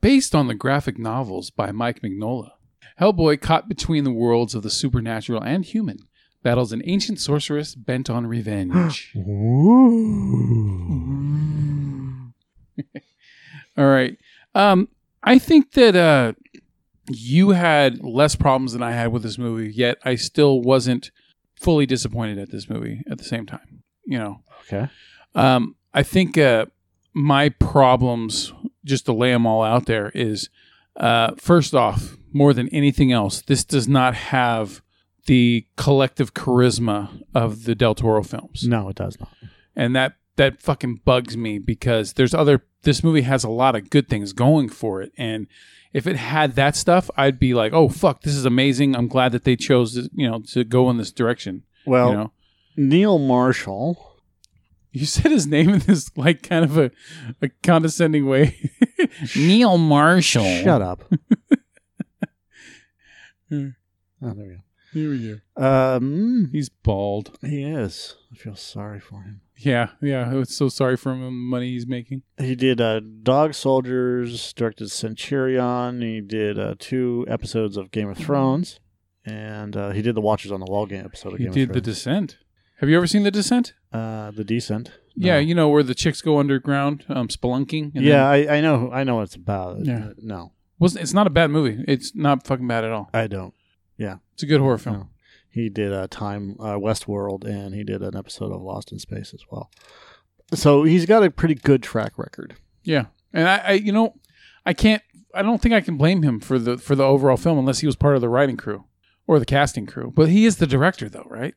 based on the graphic novels by Mike Mignola. Hellboy, caught between the worlds of the supernatural and human, battles an ancient sorceress bent on revenge. All right. Um, I think that uh, you had less problems than I had with this movie, yet I still wasn't fully disappointed at this movie at the same time. You know, Okay. um, I think uh, my problems, just to lay them all out there, is uh, first off, more than anything else, this does not have the collective charisma of the Del Toro films No, it does not. and that that fucking bugs me because there's other this movie has a lot of good things going for it and if it had that stuff i'd be like oh fuck this is amazing i'm glad that they chose to, you know to go in this direction Well, you know Neil Marshall. You said his name in this like kind of a, a condescending way neil marshall Shut up. Oh, there we go. here we go. Um, he's bald he is. I feel sorry for him. yeah yeah i was so sorry for him the money he's making He did uh, Dog Soldiers, directed Centurion. He did uh, two episodes of Game of Thrones, and uh, he did the Watchers on the Wall game episode of he Game did the descent have you ever seen the descent uh, the Descent. yeah you know where the chicks go underground um spelunking and yeah, I, I know. I know what it's about. Yeah. Uh, No, wasn't it's not a bad movie. It's not fucking bad at all. I don't. Yeah, it's a good horror film. No. He did a time uh, Westworld, and he did an episode of Lost in Space as well. So he's got a pretty good track record. Yeah, and I, I, you know, I can't. I don't think I can blame him for the for the overall film unless he was part of the writing crew or the casting crew. But he is the director, though, right?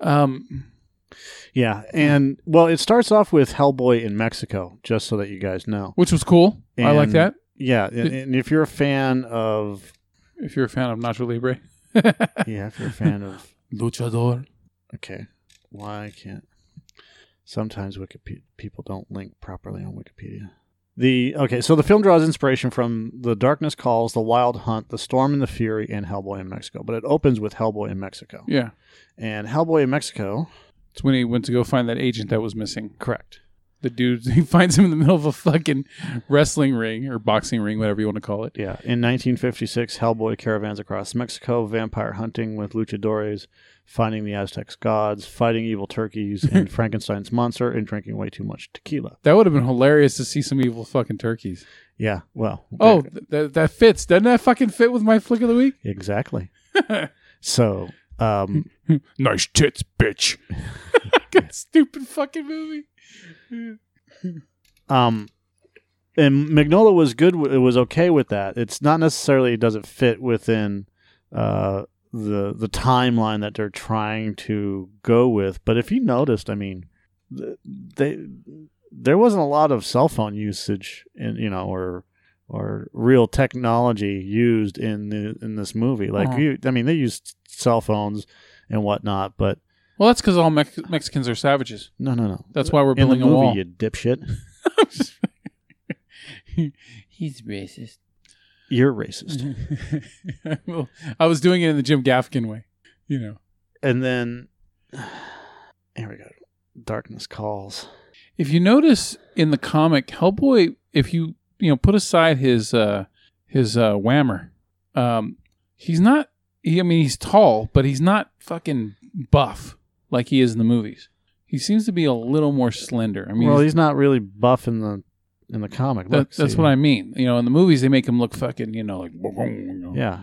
Um. Yeah, and well, it starts off with Hellboy in Mexico, just so that you guys know. Which was cool. I like that. Yeah, and, and if you're a fan of, If you're a fan of Nacho Libre, yeah, if you're a fan of, Luchador. okay, why can't? Sometimes Wikipedia people don't link properly on Wikipedia. The okay, so the film draws inspiration from The Darkness Calls, The Wild Hunt, The Storm and the Fury, and Hellboy in Mexico. But it opens with Hellboy in Mexico, Yeah, and Hellboy in Mexico, it's when he went to go find that agent that was missing. correct? The dude he finds him in the middle of a fucking wrestling ring or boxing ring, whatever you want to call it. Yeah, in 1956, Hellboy caravans across Mexico, vampire hunting with luchadores, finding the Aztecs gods, fighting evil turkeys and Frankenstein's monster, and drinking way too much tequila. That would have been hilarious to see some evil fucking turkeys. Yeah, well, Oh, th- that that fits. Doesn't that fucking fit with my flick of the week? exactly. so, um, nice tits, bitch. Stupid fucking movie. um, and Magnola was good. w- It was okay with that. It's not necessarily it doesn't fit within uh, the the timeline that they're trying to go with. But if you noticed, I mean, they there wasn't a lot of cell phone usage in you know or or real technology used in the in this movie. Like Uh-huh. you, I mean, they used cell phones and whatnot, but Well, that's because all Mex- Mexicans are savages. no, no, no. That's why we're in the building a movie, wall. you dipshit. He's racist. You're racist. well, I was doing it in the Jim Gaffigan way, you know. and then here we go. Darkness calls. If you notice in the comic, Hellboy, if you you know put aside his uh his uh whammer, um, he's not. He, I mean, he's tall, but he's not fucking buff like he is in the movies. He seems to be a little more slender. I mean, well, he's- he's not really buff in the in the comic. that, Look, that's see. what I mean. You know, in the movies they make him look fucking, you know, like you know. Yeah.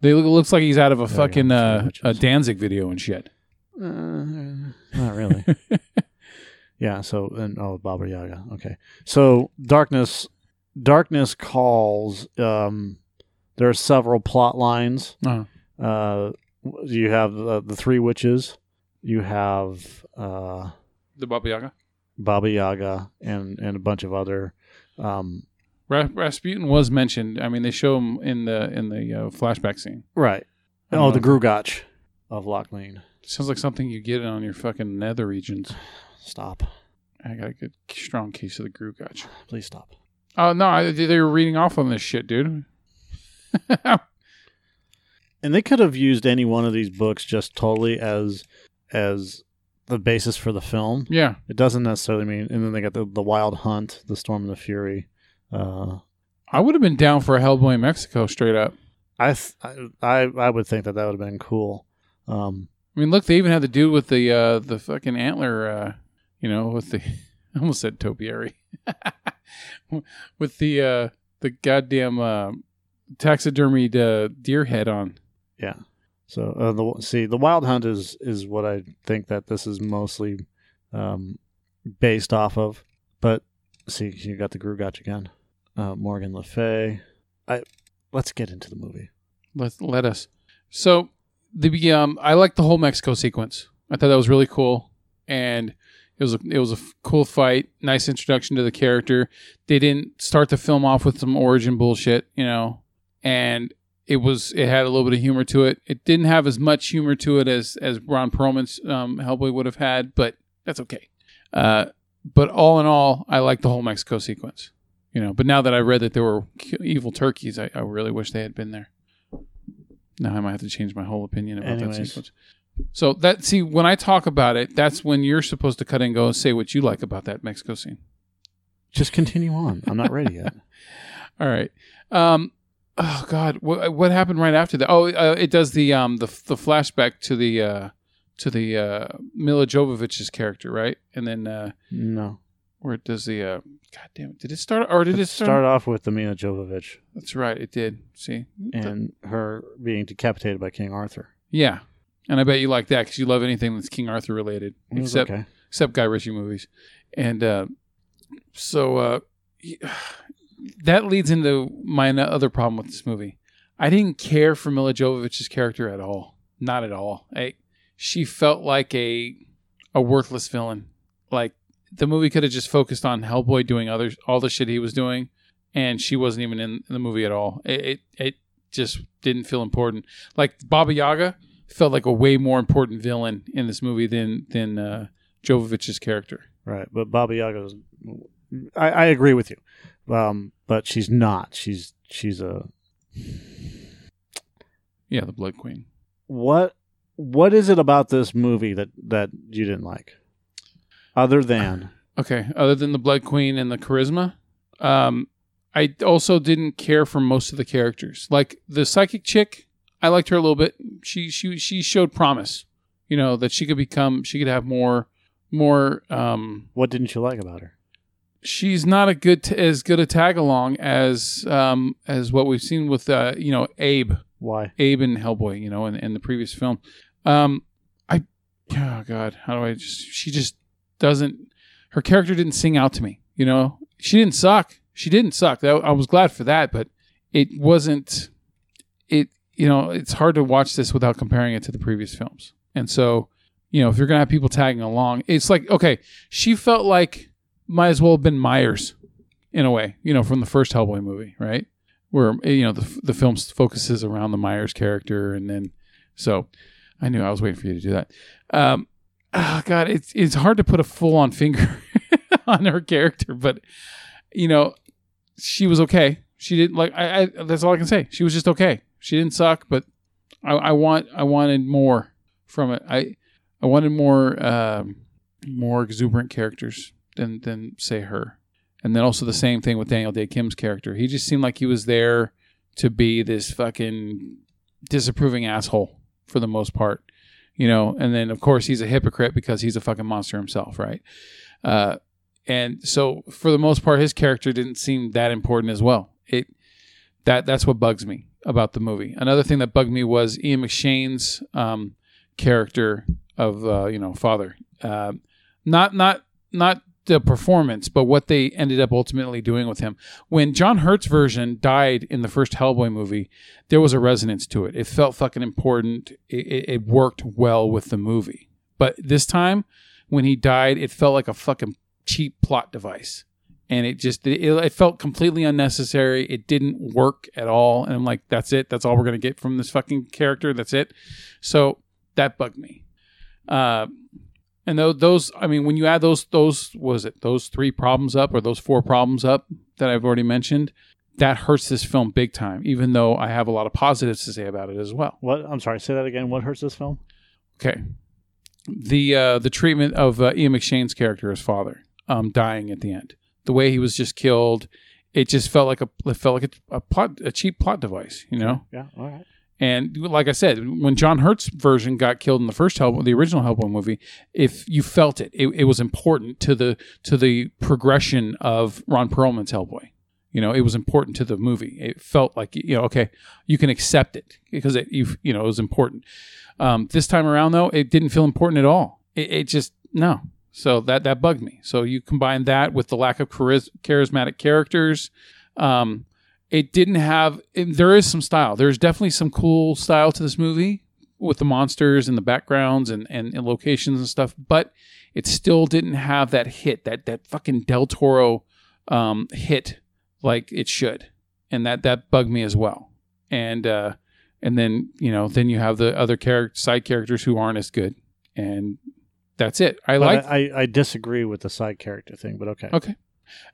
They look looks like he's out of a There fucking go, uh, a Danzig video and shit. Uh, not really. yeah. So and oh, Baba Yaga. Okay. So darkness, darkness calls. Um, there are several plot lines. Uh, Uh, you have uh, the three witches. You have uh, the Baba Yaga. Baba Yaga and and a bunch of other. Um, Rasputin was mentioned. I mean, they show him in the in the uh, flashback scene. right. Oh, the. Gruagach of Lochlean. Sounds like something you get on your fucking nether regions. Stop. I got a good strong case of the Gruagach. Please stop. Oh no, I, they were reading off on this shit, dude. And they could have used any one of these books just totally as as the basis for the film. yeah, It doesn't necessarily mean. And then they got the the Wild Hunt, the Storm and the Fury. Uh, I would have been down for a Hellboy in Mexico straight up. I th- I I would think that that would have been cool. Um, I mean, look, they even had the dude with the uh, the fucking antler, uh, you know, with the I almost said topiary, with the uh, the goddamn uh, taxidermied uh, deer head on. yeah. So uh, the see the Wild Hunt is is what I think that this is mostly um, based off of. But see, you got the Gruagach again, uh, Morgan Le Fay. I let's get into the movie. Let let us. So the um, I like the whole Mexico sequence. I thought that was really cool, and it was a, it was a f- cool fight. Nice introduction to the character. They didn't start the film off with some origin bullshit, you know, and it was it had a little bit of humor to it. It didn't have as much humor to it as as Ron Perlman's um, Hellboy would have had, but that's okay. Uh, but all in all, I like the whole Mexico sequence. You know, but now that I read that there were evil turkeys, I, I really wish they had been there. Now I might have to change my whole opinion about that sequence. So that see when I talk about it, that's when you're supposed to cut and go and say what you like about that Mexico scene. Just continue on. I'm not ready yet. All right. Um, oh God, what what happened right after that? Oh, uh, it does the um the the flashback to the uh to the uh Milla Jovovich's character, right? And then uh No. where it does the uh God damn it, did it start or did Let's it start? start off with the Milla Jovovich That's right, it did. See, and her being decapitated by King Arthur. yeah, and I bet you like that because you love anything that's King Arthur related, except okay. except Guy Ritchie movies. And uh, so uh, that leads into my other problem with this movie. I didn't care for Milla Jovovich's character at all. Not at all. I, she felt like a a worthless villain. Like the movie could have just focused on Hellboy doing other all the shit he was doing, and she wasn't even in the movie at all. It it, it just didn't feel important. Like Baba Yaga felt like a way more important villain in this movie than than uh, Jovovich's character. Right, but Baba Yaga. I, I agree with you, um, but she's not. She's she's a Yeah, the Blood Queen. what? What is it about this movie that that you didn't like, other than Okay, other than the Blood Queen and the charisma, um, I also didn't care for most of the characters. Like the psychic chick, I liked her a little bit. She she she showed promise. You know that she could become. She could have more more. Um, what didn't you like about her? She's not a good t- as good a tag along as um as what we've seen with uh you know Abe Why? Abe and Hellboy, you know, in, in the previous film. Um, I, oh God, how do I just, she just doesn't, her character didn't sing out to me, you know? She didn't suck. She didn't suck. That, I was glad for that, but it wasn't, it, you know, it's hard to watch this without comparing it to the previous films. And so, you know, if you're going to have people tagging along, it's like, okay, she felt like might as well have been Myers in a way, you know, from the first Hellboy movie, right? where you know the the film focuses around the Myers character, and then so I knew I was waiting for you to do that. Um, oh God, it's it's hard to put a full on finger on her character, but you know she was okay. She didn't like I, I. That's all I can say. She was just okay. She didn't suck, but I, I want I wanted more from it. I I wanted more um, more exuberant characters than than say her. And then also the same thing with Daniel Dae Kim's character. He just seemed like he was there to be this fucking disapproving asshole for the most part, you know. And then of course he's a hypocrite because he's a fucking monster himself, right? Uh, and so for the most part, his character didn't seem that important as well. It that that's what bugs me about the movie. Another thing that bugged me was Ian McShane's um, character of uh, you know father. Uh, not not not the performance, but what they ended up ultimately doing with him. When John Hurt's version died in the first Hellboy movie, there was a resonance to it. It felt fucking important. It, it, worked well with the movie. But this time, when he died, it felt like a fucking cheap plot device. And it just, it, it felt completely unnecessary. It didn't work at all. And I'm like, that's it. That's all we're going to get from this fucking character. That's it. So that bugged me. Uh, and those, those, I mean, when you add those, those, was it those three problems up or those four problems up that I've already mentioned, that hurts this film big time. Even though I have a lot of positives to say about it as well. What? I'm sorry. Say that again. What hurts this film? Okay, the uh, the treatment of uh, Ian McShane's character as father, um, dying at the end, the way he was just killed, it just felt like a it felt like a, a plot a cheap plot device, you know. Yeah. All right. And like I said, when John Hurt's version got killed in the first Hellboy, the original Hellboy movie, if you felt it, it, it was important to the to the progression of Ron Perlman's Hellboy. You know, it was important to the movie. It felt like you know, okay, you can accept it because it you you know it was important. Um, this time around, though, it didn't feel important at all. It, it just no. So that that bugged me. So you combine that with the lack of chariz- charismatic characters. Um, it didn't have. It, there is some style. There's definitely some cool style to this movie with the monsters and the backgrounds and, and, and locations and stuff. But it still didn't have that hit that that fucking Del Toro um, hit like it should, and that that bugged me as well. And uh, and then you know then you have the other character side characters who aren't as good, and that's it. I like I, I disagree with the side character thing, but okay. Okay.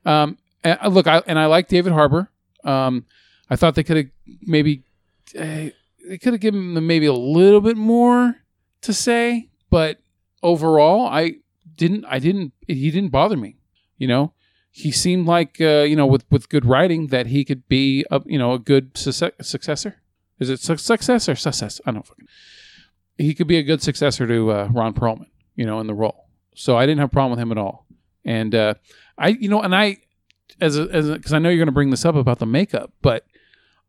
Um, and, look, I, and I like David Harbour. Um, I thought they could have maybe uh, they could have given them maybe a little bit more to say, but overall, I didn't. I didn't. He didn't bother me. You know, he seemed like uh, you know with with good writing that he could be a you know a good suce- successor. Is it su- success or success? I don't fucking. He could be a good successor to uh, Ron Perlman. You know, in the role. So I didn't have a problem with him at all. And uh, I, you know, and I, as a, as because I know you're going to bring this up about the makeup, but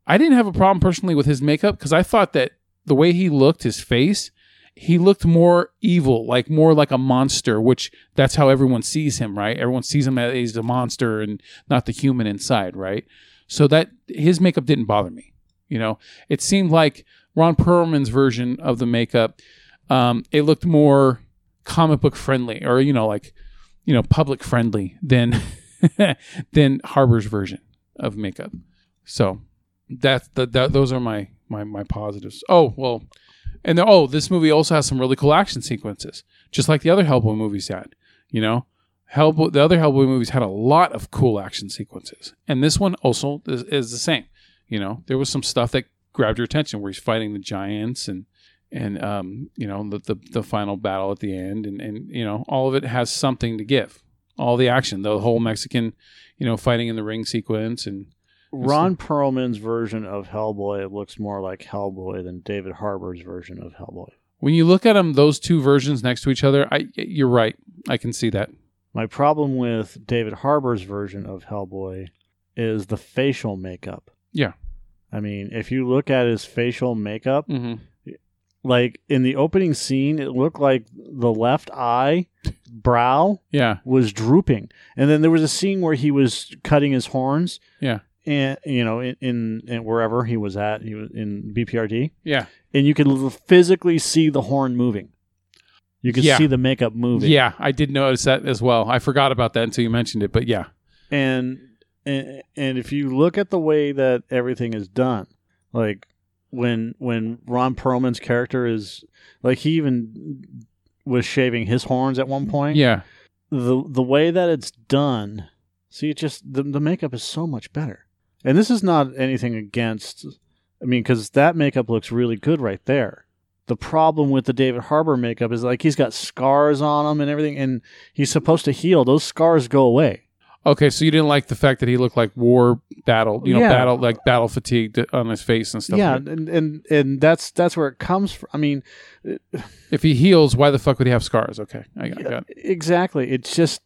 I didn't have a problem personally with his makeup because I thought that the way he looked, his face, he looked more evil, like more like a monster, which that's how everyone sees him, right? Everyone sees him as he's a monster and not the human inside, right? So that his makeup didn't bother me. You know, it seemed like Ron Perlman's version of the makeup. Um, it looked more comic book friendly, or you know, like you know, public friendly than than Harbour's version of makeup. So that's the, that those are my my my positives. Oh well, and the, oh, this movie also has some really cool action sequences, just like the other Hellboy movies had. You know, Hellboy the other Hellboy movies had a lot of cool action sequences, and this one also is, is the same. You know, there was some stuff that grabbed your attention where he's fighting the giants and and um, you know the, the the final battle at the end, and and you know all of it has something to give. All the action, the whole Mexican, you know, fighting in the ring sequence, and Ron Perlman's version of Hellboy looks more like Hellboy than David Harbour's version of Hellboy. when you look at them, those two versions next to each other, I you're right. I can see that. My problem with David Harbour's version of Hellboy is the facial makeup. Yeah. I mean, if you look at his facial makeup, hmm like in the opening scene, it looked like the left eye brow Yeah, was drooping. And then there was a scene where he was cutting his horns. Yeah. And you know, in, in, in wherever he was at, he was in BPRD, yeah, and you could physically see the horn moving. You could Yeah. see the makeup moving. yeah. I did notice that as well. I forgot about that until you mentioned it, but yeah, and and and if you look at the way that everything is done, like when when Ron Perlman's character is like he even was shaving his horns at one point. yeah, The the way that it's done, see, it just the the makeup is so much better. And this is not anything against. I mean, because that makeup looks really good right there. The problem with the David Harbour makeup is like he's got scars on him and everything, and he's supposed to heal. Those scars go away. Okay, so you didn't like the fact that he looked like war battle, you know, Yeah. battle like battle fatigued on his face and stuff. yeah, like- and, and and that's that's where it comes from. I mean, uh, If he heals, why the fuck would he have scars? Okay, I got, got it. exactly. It's just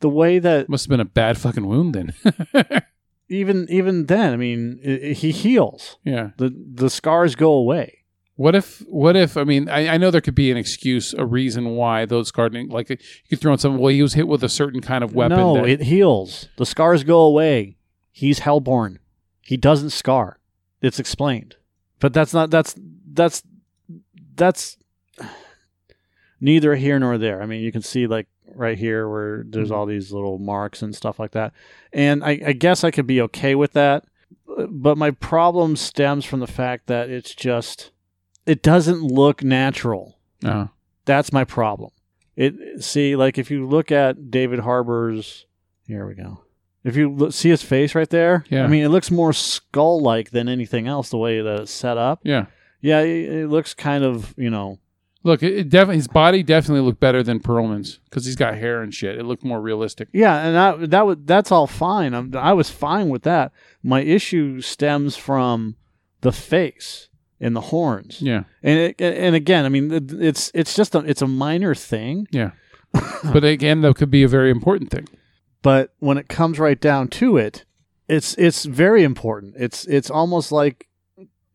the way that Must have been a bad fucking wound then. even even then, I mean, i i- he heals. yeah. the The scars go away. What if? What if? I mean, I, I know there could be an excuse, a reason why those gardening, like you could throw in something. Well, he was hit with a certain kind of weapon. no, that- it heals. The scars go away. He's hellborn. He doesn't scar. It's explained. But that's not. That's that's that's neither here nor there. I mean, you can see like right here where there's Mm-hmm. all these little marks and stuff like that. And I, I guess I could be okay with that. But my problem stems from the fact that it's just it doesn't look natural. Oh. That's my problem. It see like if you look at David Harbour's here we go. If you look, see his face right there, Yeah. I mean it looks more skull-like than anything else the way that it's set up. yeah. Yeah, it, it looks kind of you know Look, it, it definitely his body definitely looked better than Perlman's because he's got hair and shit. It looked more realistic. Yeah, and that that would that's all fine. I'm, I was fine with that. My issue stems from the face and the horns. Yeah, And it, and again, I mean, it's it's just a, it's a minor thing, yeah. but again, that could be a very important thing. but when it comes right down to it, it's it's very important. It's it's almost like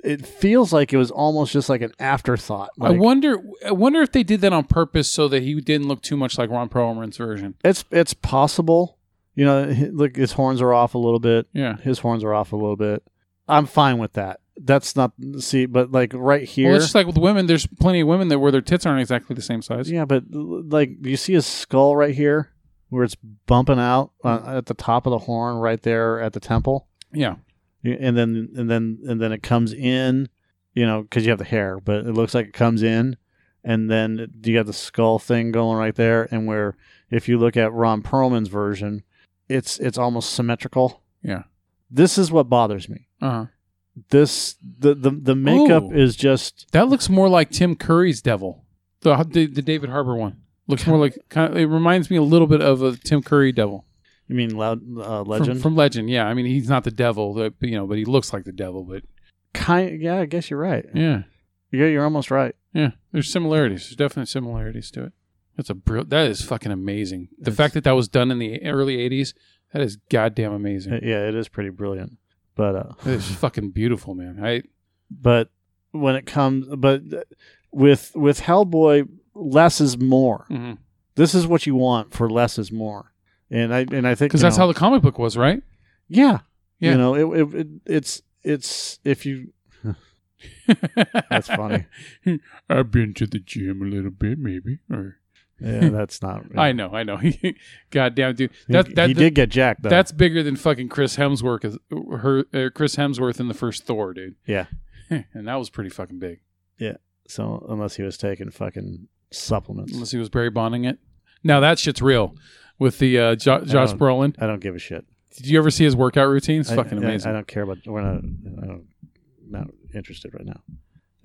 it feels like it was almost just like an afterthought. I wonder. I wonder if they did that on purpose so that he didn't look too much like Ron Perlman's version. it's it's possible. You know, look, his horns are off a little bit. Yeah. His horns are off a little bit. I'm fine with that. That's not see, but like right here. Well, it's just like with women. There's plenty of women that where their tits aren't exactly the same size. Yeah, but like, you see his skull right here, where it's bumping out uh, at the top of the horn, right there at the temple, Yeah. And then and then and then it comes in, you know, because you have the hair, but it looks like it comes in, and then you got the skull thing going right there, and where if you look at Ron Perlman's version, it's it's almost symmetrical. Yeah. This is what bothers me. Uh huh. This the the the makeup Ooh. is just That looks more like Tim Curry's Devil, the the, the David Harbour one. Looks more like kind of. It reminds me a little bit of a Tim Curry Devil you mean loud uh, from, legend from Legend. Yeah, I mean he's not the devil, but, you know, but he looks like the devil. But kind yeah I guess you're right yeah, yeah you're almost right yeah, there's similarities. There's definite similarities to it. That's a brill. That is fucking amazing. The It's- fact that that was done in the early '80s, that is goddamn amazing. Uh, yeah it is pretty brilliant but uh is fucking beautiful, man. I but when it comes but with with Hellboy less is more because this is what you want for less is more and I and I think you that's know, how the comic book was, right? yeah Yeah. you know it, it, it it's it's if you That's funny. I've been to the gym a little bit, maybe. Or yeah that's not I know, I know. God damn, dude. he, That that he did get jacked though that's bigger than fucking Chris Hemsworth. Her uh, Chris Hemsworth in the first Thor, dude. Yeah. and that was pretty fucking big. Yeah. So unless he was taking fucking supplements Unless he was Barry bonding it. Now that shit's real. With the uh, jo- Josh don't- Brolin. I don't give a shit Did you ever see his workout routine? It's I- fucking I- amazing. I, don't care about. We're not. I don't, not interested right now.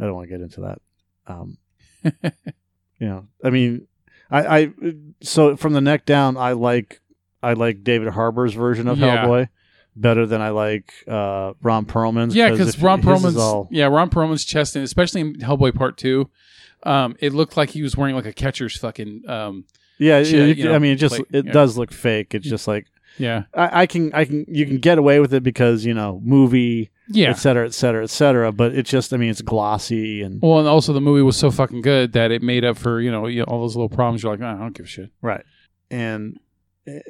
I don't want to get into that. Um, you know, I mean, I, I so from the neck down, I like I like David Harbour's version of Yeah. Hellboy better than I like uh, Ron Perlman's. yeah, because Ron Perlman's all yeah Ron Perlman's chest, and especially in Hellboy Part Two, um, it looked like he was wearing like a catcher's fucking um, yeah. shit, it- you know, I mean, it just like, it yeah. does look fake. It's just like yeah I, I can I can you can get away with it because you know movie yeah. et cetera et cetera et cetera. But it's just I mean it's glossy and Well, and also the movie was so fucking good that it made up for you know, all those little problems. You're like, "Ah, I don't give a shit. Right. And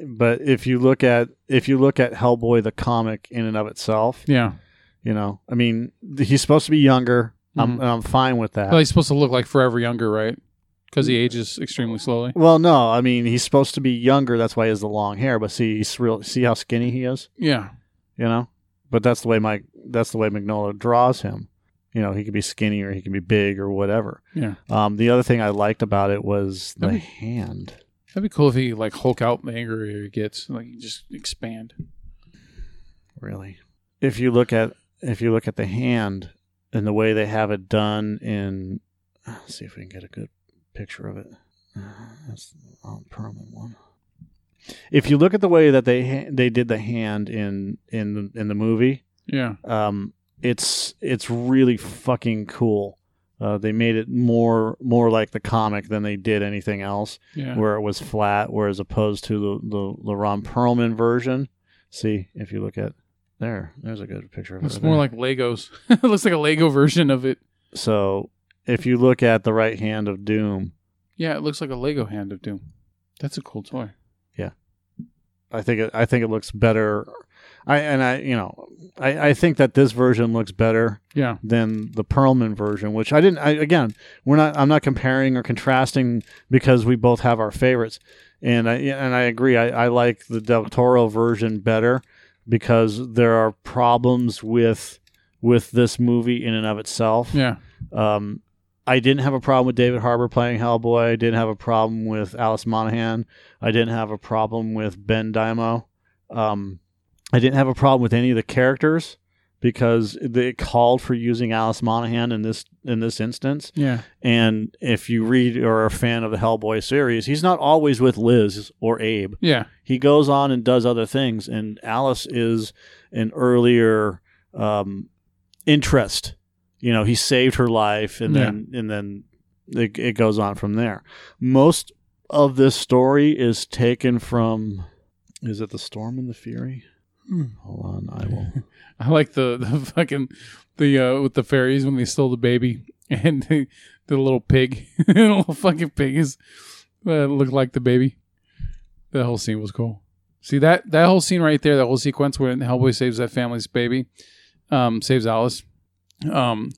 but if you look at if you look at Hellboy the comic in and of itself, Yeah, you know, I mean, he's supposed to be younger. I'm Mhm. and I'm fine with that. well, he's supposed to look like forever younger, right? Because he ages extremely slowly. well, no, I mean, he's supposed to be younger. That's why he has the long hair. But see, he's real. See how skinny he is. Yeah, You know. But that's the way Mike. That's the way Magnola draws him. You know, he can be skinny or he can be big or whatever. yeah. Um, the other thing I liked about it was the That'd be- hand. That'd be cool if he like Hulk out the angrier he gets, like he just expand. really. If you look at if you look at the hand and the way they have it done in let's see if we can get a good picture of it. Uh, That's the permanent one. If you look at the way that they ha- they did the hand in in the, in the movie, Yeah, um, it's it's really fucking cool. Uh, they made it more more like the comic than they did anything else yeah. where it was flat, whereas opposed to the, the, the Ron Perlman version. See, if you look at there, there's a good picture of it. It's right more there. like Legos. it looks like a Lego version of it. so. If you look at the right hand of Doom, Yeah, it looks like a Lego hand of Doom. That's a cool toy. Yeah, I think it, I think it looks better. I and I you know I, I think that this version looks better Yeah, than the Perlman version, which I didn't. I, again, we're not. I'm not comparing or contrasting because we both have our favorites, and I and I agree. I, I like the Del Toro version better because there are problems with with this movie in and of itself. yeah, Um, I didn't have a problem with David Harbour playing Hellboy. I didn't have a problem with Alice Monaghan. I didn't have a problem with Ben Daimio. Um, I didn't have a problem with any of the characters because it called for using Alice Monaghan in this in this instance. Yeah. And if you read or are a fan of the Hellboy series, he's not always with Liz or Abe. Yeah. He goes on and does other things, and Alice is an earlier um, interest. You know, he saved her life, and Yeah. then and then it, it goes on from there. Most of this story is taken from. Is it the Storm and the Fury? Hmm. Hold on, I will. I like the, the fucking the uh with the fairies when they stole the baby and the, the little pig, the little fucking pig is uh, looked like the baby. That whole scene was cool. See that that whole scene right there, that whole sequence where Hellboy saves that family's baby, um, saves Alice. Um,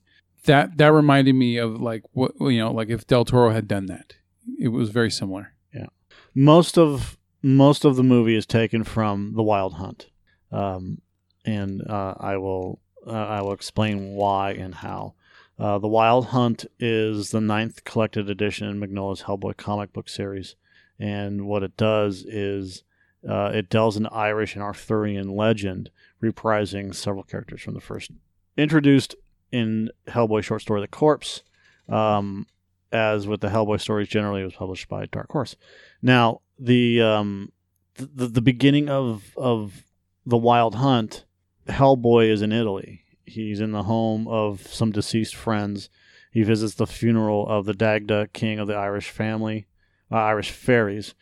that that reminded me of like what you know, like if Del Toro had done that, it was very similar. Yeah, most of most of the movie is taken from The Wild Hunt, um, and uh, I will uh, I will explain why and how. Uh, the Wild Hunt is the ninth collected edition in Magnola's Hellboy comic book series, and what it does is uh, it delves into Irish and Arthurian legend, reprising several characters from the first, introduced in Hellboy short story The Corpse. Um, as with the Hellboy stories, generally it was published by Dark Horse. Now, the um, the, the beginning of of the Wild Hunt, Hellboy is in Italy. He's in the home of some deceased friends. He visits the funeral of the Dagda, king of the Irish family, uh, Irish fairies,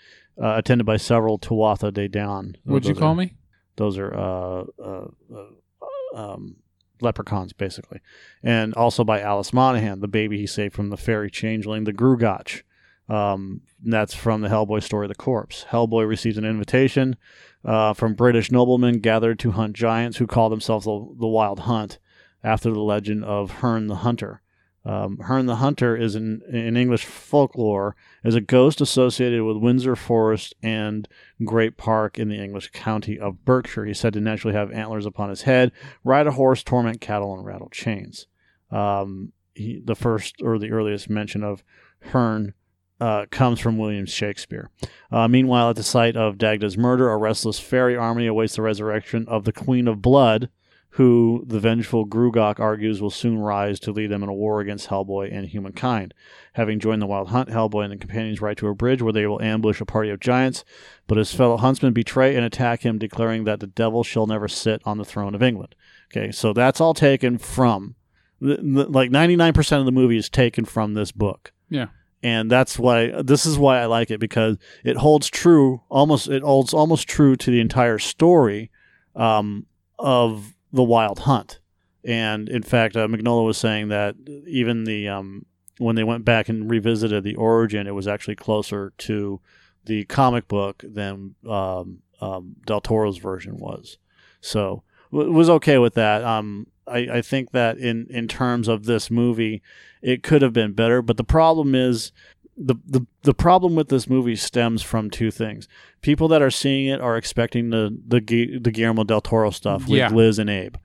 uh, attended by several Tuatha De Danann. What'd you call are- me? Those are uh, uh, uh, um, leprechauns, basically, and also by Alice Monaghan, the baby he saved from the fairy changeling, the Gruagach. Um, that's from the Hellboy story, The Corpse. Hellboy receives an invitation uh, from British noblemen gathered to hunt giants who call themselves the, the Wild Hunt, after the legend of Herne the Hunter. Um, Herne the Hunter is in, in English folklore is a ghost associated with Windsor Forest and Great Park in the English county of Berkshire. He's said to naturally have antlers upon his head, ride a horse, torment cattle, and rattle chains. Um, he, the first or the earliest mention of Herne uh, comes from William Shakespeare. Uh, meanwhile, at the site of Dagda's murder, a restless fairy army awaits the resurrection of the Queen of Blood, who the vengeful Gruagach argues will soon rise to lead them in a war against Hellboy and humankind. Having joined the Wild Hunt, Hellboy and the companions ride to a bridge where they will ambush a party of giants, but his fellow huntsmen betray and attack him, declaring that the devil shall never sit on the throne of England. Okay, so that's all taken from, like 99% of the movie is taken from this book Yeah. And that's why this is why I like it because it holds true almost it holds almost true to the entire story um, of the Wild Hunt. And in fact, uh, Magnola was saying that even the um, when they went back and revisited the origin, it was actually closer to the comic book than um, um, Del Toro's version was. So w- was okay with that. Um, I, I think that in in terms of this movie, it could have been better. But the problem is the, the the problem with this movie stems from two things. People that are seeing it are expecting the the, the Guillermo del Toro stuff with Yeah. Liz and Abe,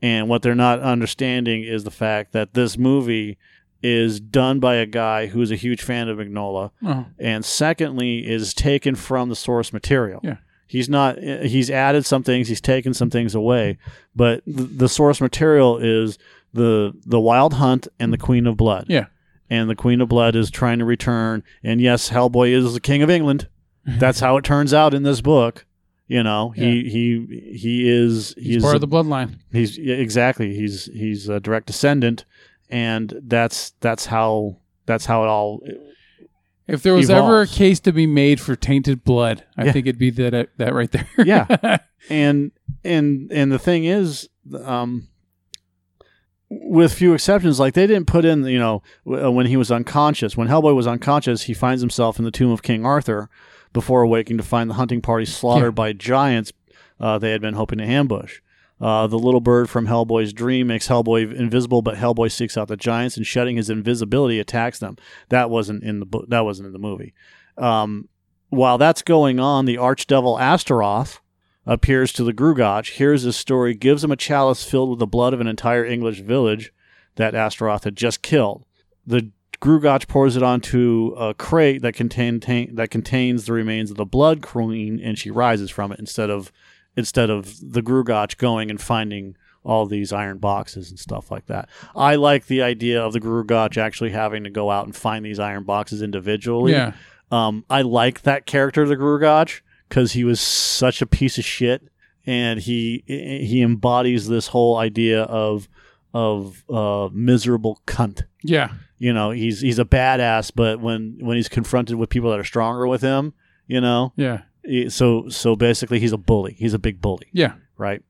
and what they're not understanding is the fact that this movie is done by a guy who's a huge fan of Magnola, Oh, and secondly is taken from the source material. Yeah. He's not. He's added some things. He's taken some things away, but the, the source material is the the Wild Hunt and the Queen of Blood. Yeah. And the Queen of Blood is trying to return. And yes, Hellboy is the King of England. Mm-hmm. That's how it turns out in this book. You know, he he he is he's he's part of the bloodline. He's yeah, exactly. He's he's a direct descendant, and that's that's how that's how it all. If there was ever a evolves. case to be made for tainted blood, I Yeah. think it'd be that that right there. Yeah. And and and the thing is, um, with few exceptions, like they didn't put in, you know, w- uh, when he was unconscious. When Hellboy was unconscious, he finds himself in the tomb of King Arthur before awaking to find the hunting party slaughtered by giants uh, they had been hoping to ambush. Uh, the little bird from Hellboy's dream makes Hellboy invisible, but Hellboy seeks out the giants and, shedding his invisibility, attacks them. That wasn't in the book. That wasn't in the movie. Um, while that's going on, the archdevil Astaroth appears to the Gruagach, hears his story, gives him a chalice filled with the blood of an entire English village that Astaroth had just killed. The Gruagach pours it onto a crate that contain, that contains the remains of the Blood Queen, and she rises from it instead of instead of the Gruagach going and finding all these iron boxes and stuff like that. I like the idea of the Gruagach actually having to go out and find these iron boxes individually. Yeah. Um, I like that character, the Gruagach, because he was such a piece of shit, and he he embodies this whole idea of of uh, miserable cunt. Yeah. You know, he's he's a badass, but when when he's confronted with people that are stronger with him, you know, Yeah. So so basically he's a bully. He's a big bully Yeah. right?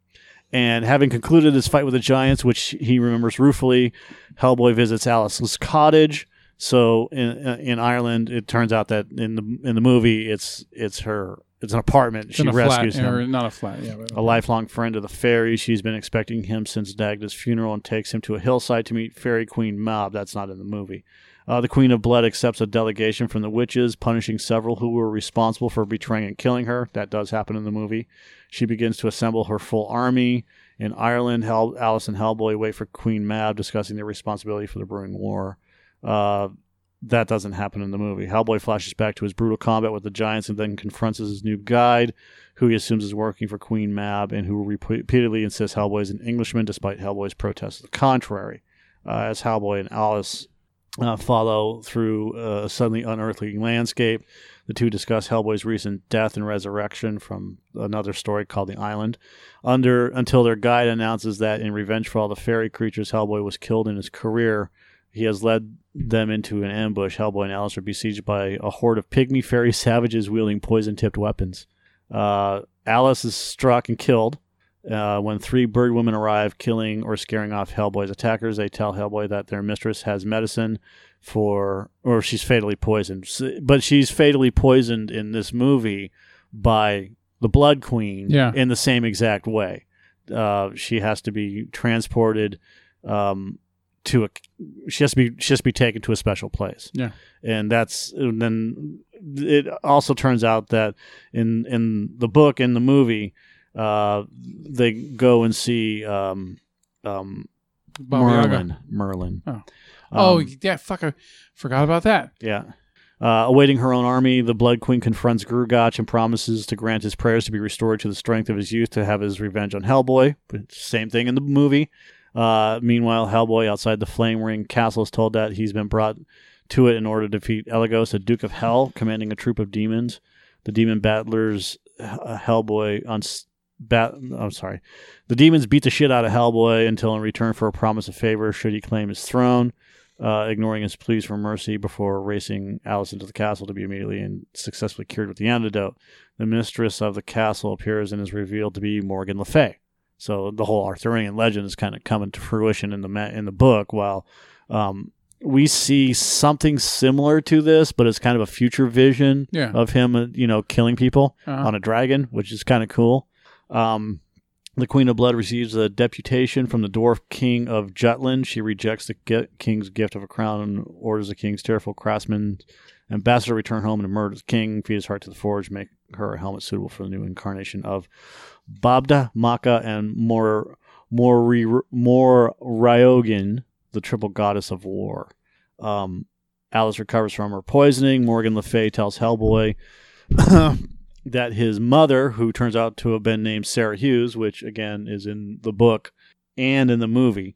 And having concluded his fight with the giants, which he remembers ruefully, Hellboy visits Alice's cottage. So in uh, in Ireland, it turns out that in the in the movie, it's it's her it's an apartment. It's she rescues flat, him. not a flat. Yeah. A lifelong friend of the fairy, she's been expecting him since Dagda's funeral and takes him to a hillside to meet Fairy Queen Mab. That's not in the movie. Uh, the Queen of Blood accepts a delegation from the witches, punishing several who were responsible for betraying and killing her. That does happen in the movie. She begins to assemble her full army. In Ireland, Hell, Alice and Hellboy wait for Queen Mab, discussing their responsibility for the brewing war. Uh, that doesn't happen in the movie. Hellboy flashes back to his brutal combat with the giants and then confronts his new guide, who he assumes is working for Queen Mab and who repeatedly insists Hellboy is an Englishman despite Hellboy's protests to the contrary. Uh, as Hellboy and Alice uh, follow through a suddenly unearthly landscape, the two discuss Hellboy's recent death and resurrection from another story called The Island. Under until their guide announces that in revenge for all the fairy creatures Hellboy was killed in his career, he has led them into an ambush. Hellboy and Alice are besieged by a horde of pygmy fairy savages wielding poison-tipped weapons. Uh, Alice is struck and killed. Uh, when three bird women arrive, killing or scaring off Hellboy's attackers, they tell Hellboy that their mistress has medicine for, or she's fatally poisoned. But she's fatally poisoned in this movie by the Blood Queen Yeah. in the same exact way. Uh, she has to be transported um, to a. She has to be. She has to be taken to a special place. Yeah. and that's and then it also turns out that in in the book in the movie uh, they go and see um, um. Merlin. Merlin. Oh. Um, oh, yeah. Fuck. I forgot about that. yeah. Uh, awaiting her own army, the Blood Queen confronts Gruagach and promises to grant his prayers to be restored to the strength of his youth to have his revenge on Hellboy. Same thing in the movie. Uh, meanwhile, Hellboy outside the Flame Ring castle is told that he's been brought to it in order to defeat Eligos, a Duke of Hell, commanding a troop of demons. The demon battlers Hellboy on bat. I'm sorry. The demons beat the shit out of Hellboy until, in return for a promise of favor, should he claim his throne, uh, ignoring his pleas for mercy before racing Alice into the castle to be immediately and successfully cured with the antidote. The mistress of the castle appears and is revealed to be Morgan Le Fay. So the whole Arthurian legend is kind of coming to fruition in the ma- in the book, while um, we see something similar to this, but it's kind of a future vision Yeah. of him, uh, you know, killing people Uh-huh. on a dragon, which is kind of cool. Um, the Queen of Blood receives a deputation from the Dwarf King of Jutland. She rejects the king's gift of a crown and orders the king's tearful craftsman ambassador return home and murder the king, feed his heart to the forge, make her a helmet suitable for the new incarnation of Babda, Maka, and Mor Mor Mor Ryogin, the triple goddess of war. Um, Alice recovers from her poisoning. Morgan Le Fay tells Hellboy that his mother, who turns out to have been named Sarah Hughes, which again is in the book and in the movie,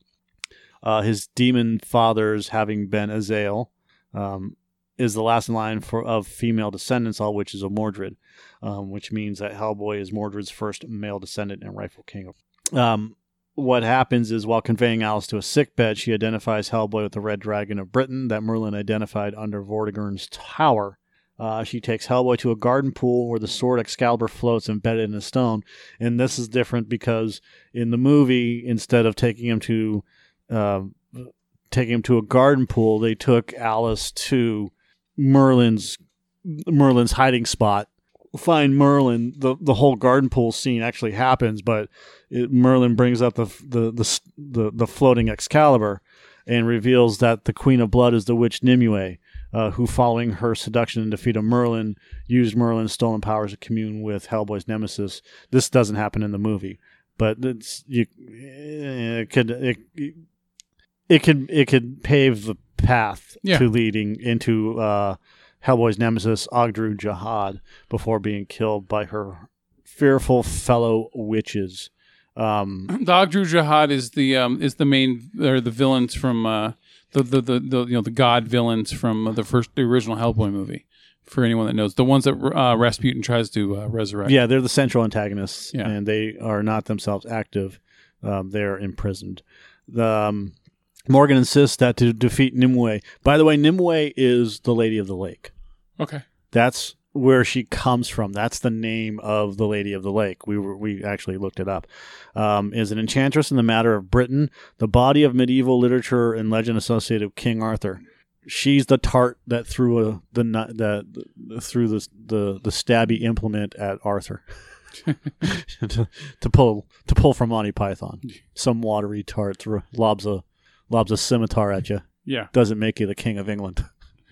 uh, his demon fathers having been Azael, um, is the last in line for of female descendants, all witches of Mordred, um, which means that Hellboy is Mordred's first male descendant and rightful king. Um, what happens is while conveying Alice to a sickbed, she identifies Hellboy with the Red Dragon of Britain that Merlin identified under Vortigern's tower. Uh, she takes Hellboy to a garden pool where the sword Excalibur floats embedded in a stone. And this is different because in the movie, instead of taking him to uh, taking him to a garden pool, they took Alice to Merlin's Merlin's hiding spot. Find Merlin. the The whole garden pool scene actually happens, but it, Merlin brings up the, the the the the floating Excalibur and reveals that the Queen of Blood is the witch Nimue, uh, who, following her seduction and defeat of Merlin, used Merlin's stolen powers to commune with Hellboy's nemesis. This doesn't happen in the movie, but it's you. It could it, it could it could pave the path Yeah. to leading into uh, Hellboy's nemesis Ogdru Jahad before being killed by her fearful fellow witches. Um, Dogdru Jahad is the um is the main or the villains from uh the the, the, the you know the god villains from the first the original Hellboy movie. For anyone that knows, the ones that uh, Rasputin tries to uh, resurrect. yeah, they're the central antagonists, Yeah. and they are not themselves active. Um, they're imprisoned. The, um, Morgan insists that to defeat Nimue. By the way, Nimue is the Lady of the Lake. Okay. That's where she comes from. That's the name of the Lady of the Lake. We were, we actually looked it up. Um, is an enchantress in the matter of Britain, the body of medieval literature and legend associated with King Arthur. She's the tart that threw a, the that threw the the the stabby implement at Arthur to, to pull to pull from Monty Python. Some watery tart thro- lobs a lobs a scimitar at you. Yeah. Doesn't make you the king of England.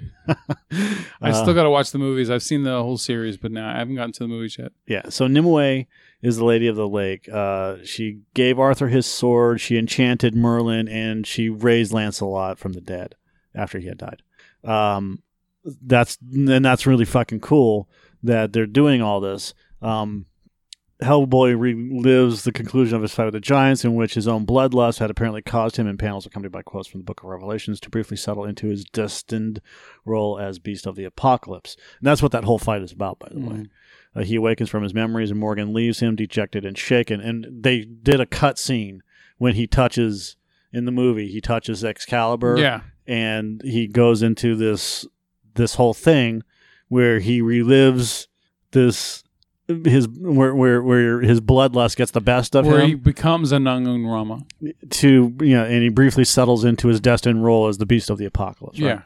I Uh, still got to watch the movies. I've seen the whole series, but now I haven't gotten to the movies yet. Yeah, so Nimue is the Lady of the Lake. Uh, she gave Arthur his sword, she enchanted Merlin, and she raised Lancelot from the dead after he had died. Um, that's and that's really fucking cool that they're doing all this. Um, Hellboy relives the conclusion of his fight with the giants, in which his own bloodlust had apparently caused him, in panels accompanied by quotes from the Book of Revelations, to briefly settle into his destined role as Beast of the Apocalypse. And that's what that whole fight is about, by the way. Uh, he awakens from his memories, and Morgan leaves him dejected and shaken. And they did a cut scene when he touches in the movie. He touches Excalibur, Yeah. and he goes into this this whole thing where he relives this his where where, where his bloodlust gets the best of Where him Where he becomes Anung Un Rama. to you know, and he briefly settles into his destined role as the Beast of the Apocalypse. Right? Yeah.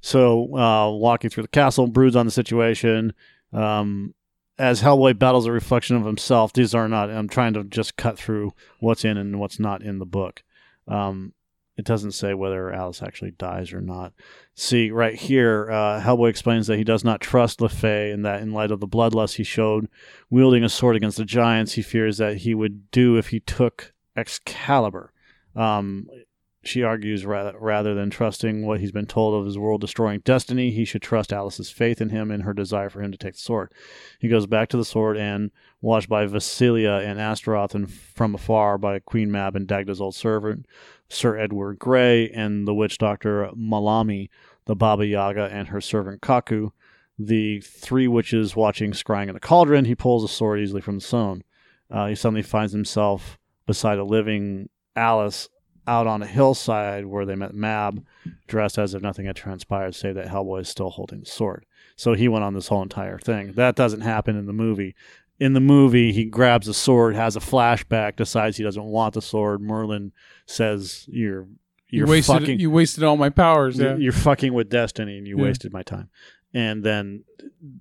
So, uh, walking through the castle, broods on the situation. Um, as Hellboy battles a reflection of himself, these are not. I'm trying to just cut through what's in and what's not in the book. Um, it doesn't say whether Alice actually dies or not. See, right here, uh, Hellboy explains that he does not trust LeFay and that in light of the bloodlust he showed wielding a sword against the giants, he fears that he would do if he took Excalibur. Um, she argues rather, rather than trusting what he's been told of his world destroying destiny, he should trust Alice's faith in him and her desire for him to take the sword. He goes back to the sword and, watched by Vasilia and Astaroth and from afar by Queen Mab and Dagda's old servant, Sir Edward Grey, and the witch doctor Malami, the Baba Yaga, and her servant Kaku, the three witches watching scrying in the cauldron, he pulls a sword easily from the stone. Uh, he suddenly finds himself beside a living Alice out on a hillside where they met Mab, dressed as if nothing had transpired, save that Hellboy is still holding the sword. So he went on this whole entire thing. That doesn't happen in the movie. In the movie, he grabs a sword, has a flashback, decides he doesn't want the sword. Merlin says, "You're You you're wasted fucking you wasted all my powers. Yeah. you're fucking with destiny, and you Yeah. wasted my time." And then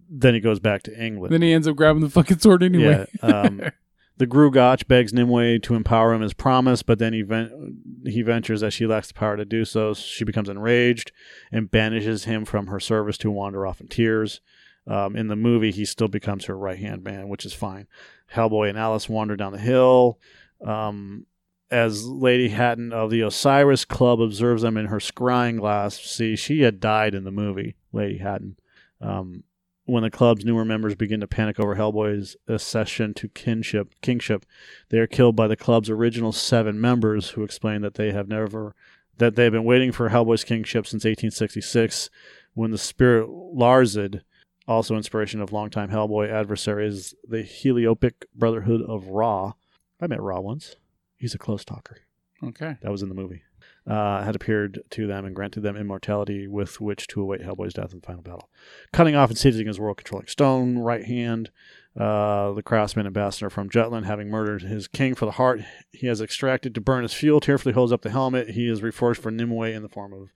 then he goes back to England. Then he ends up grabbing the fucking sword anyway. Yeah. Um, the Gruagach begs Nimue to empower him as promised, but then he, ven- he ventures that she lacks the power to do so. She becomes enraged and banishes him from her service to wander off in tears. Um, in the movie, he still becomes her right hand man, which is fine. Hellboy and Alice wander down the hill. Um, as Lady Hatton of the Osiris Club observes them in her scrying glass, see, she had died in the movie, Lady Hatton. Um, when the club's newer members begin to panic over Hellboy's accession to kinship, kingship, they are killed by the club's original seven members, who explain that they have never that they have been waiting for Hellboy's kingship since 1866, when the spirit Larzid, also inspiration of longtime Hellboy adversaries, the Heliopic Brotherhood of Ra. I met Ra once. He's a close talker. Okay. That was in the movie. Uh, had appeared to them and granted them immortality with which to await Hellboy's death in the final battle. Cutting off and seizing his world controlling stone, right hand, uh, the craftsman ambassador from Jutland, having murdered his king for the heart, he has extracted to burn his fuel, tearfully holds up the helmet. He is reforged for Nimue in the form of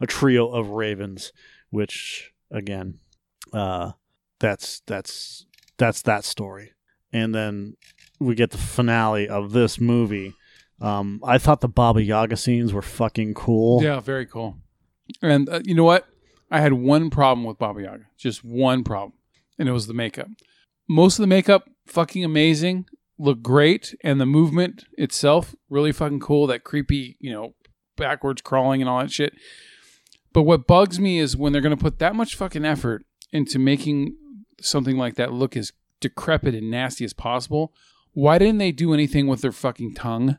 a trio of ravens, which, again, uh, that's that's that's that story. And then we get the finale of this movie. Um, I thought the Baba Yaga scenes were fucking cool. Yeah, very cool. And uh, you know what? I had one problem with Baba Yaga, just one problem, and it was the makeup. Most of the makeup, fucking amazing, looked great, and the movement itself, really fucking cool. That creepy, you know, backwards crawling and all that shit. But what bugs me is when they're going to put that much fucking effort into making something like that look as decrepit and nasty as possible. why didn't they do anything with their fucking tongue?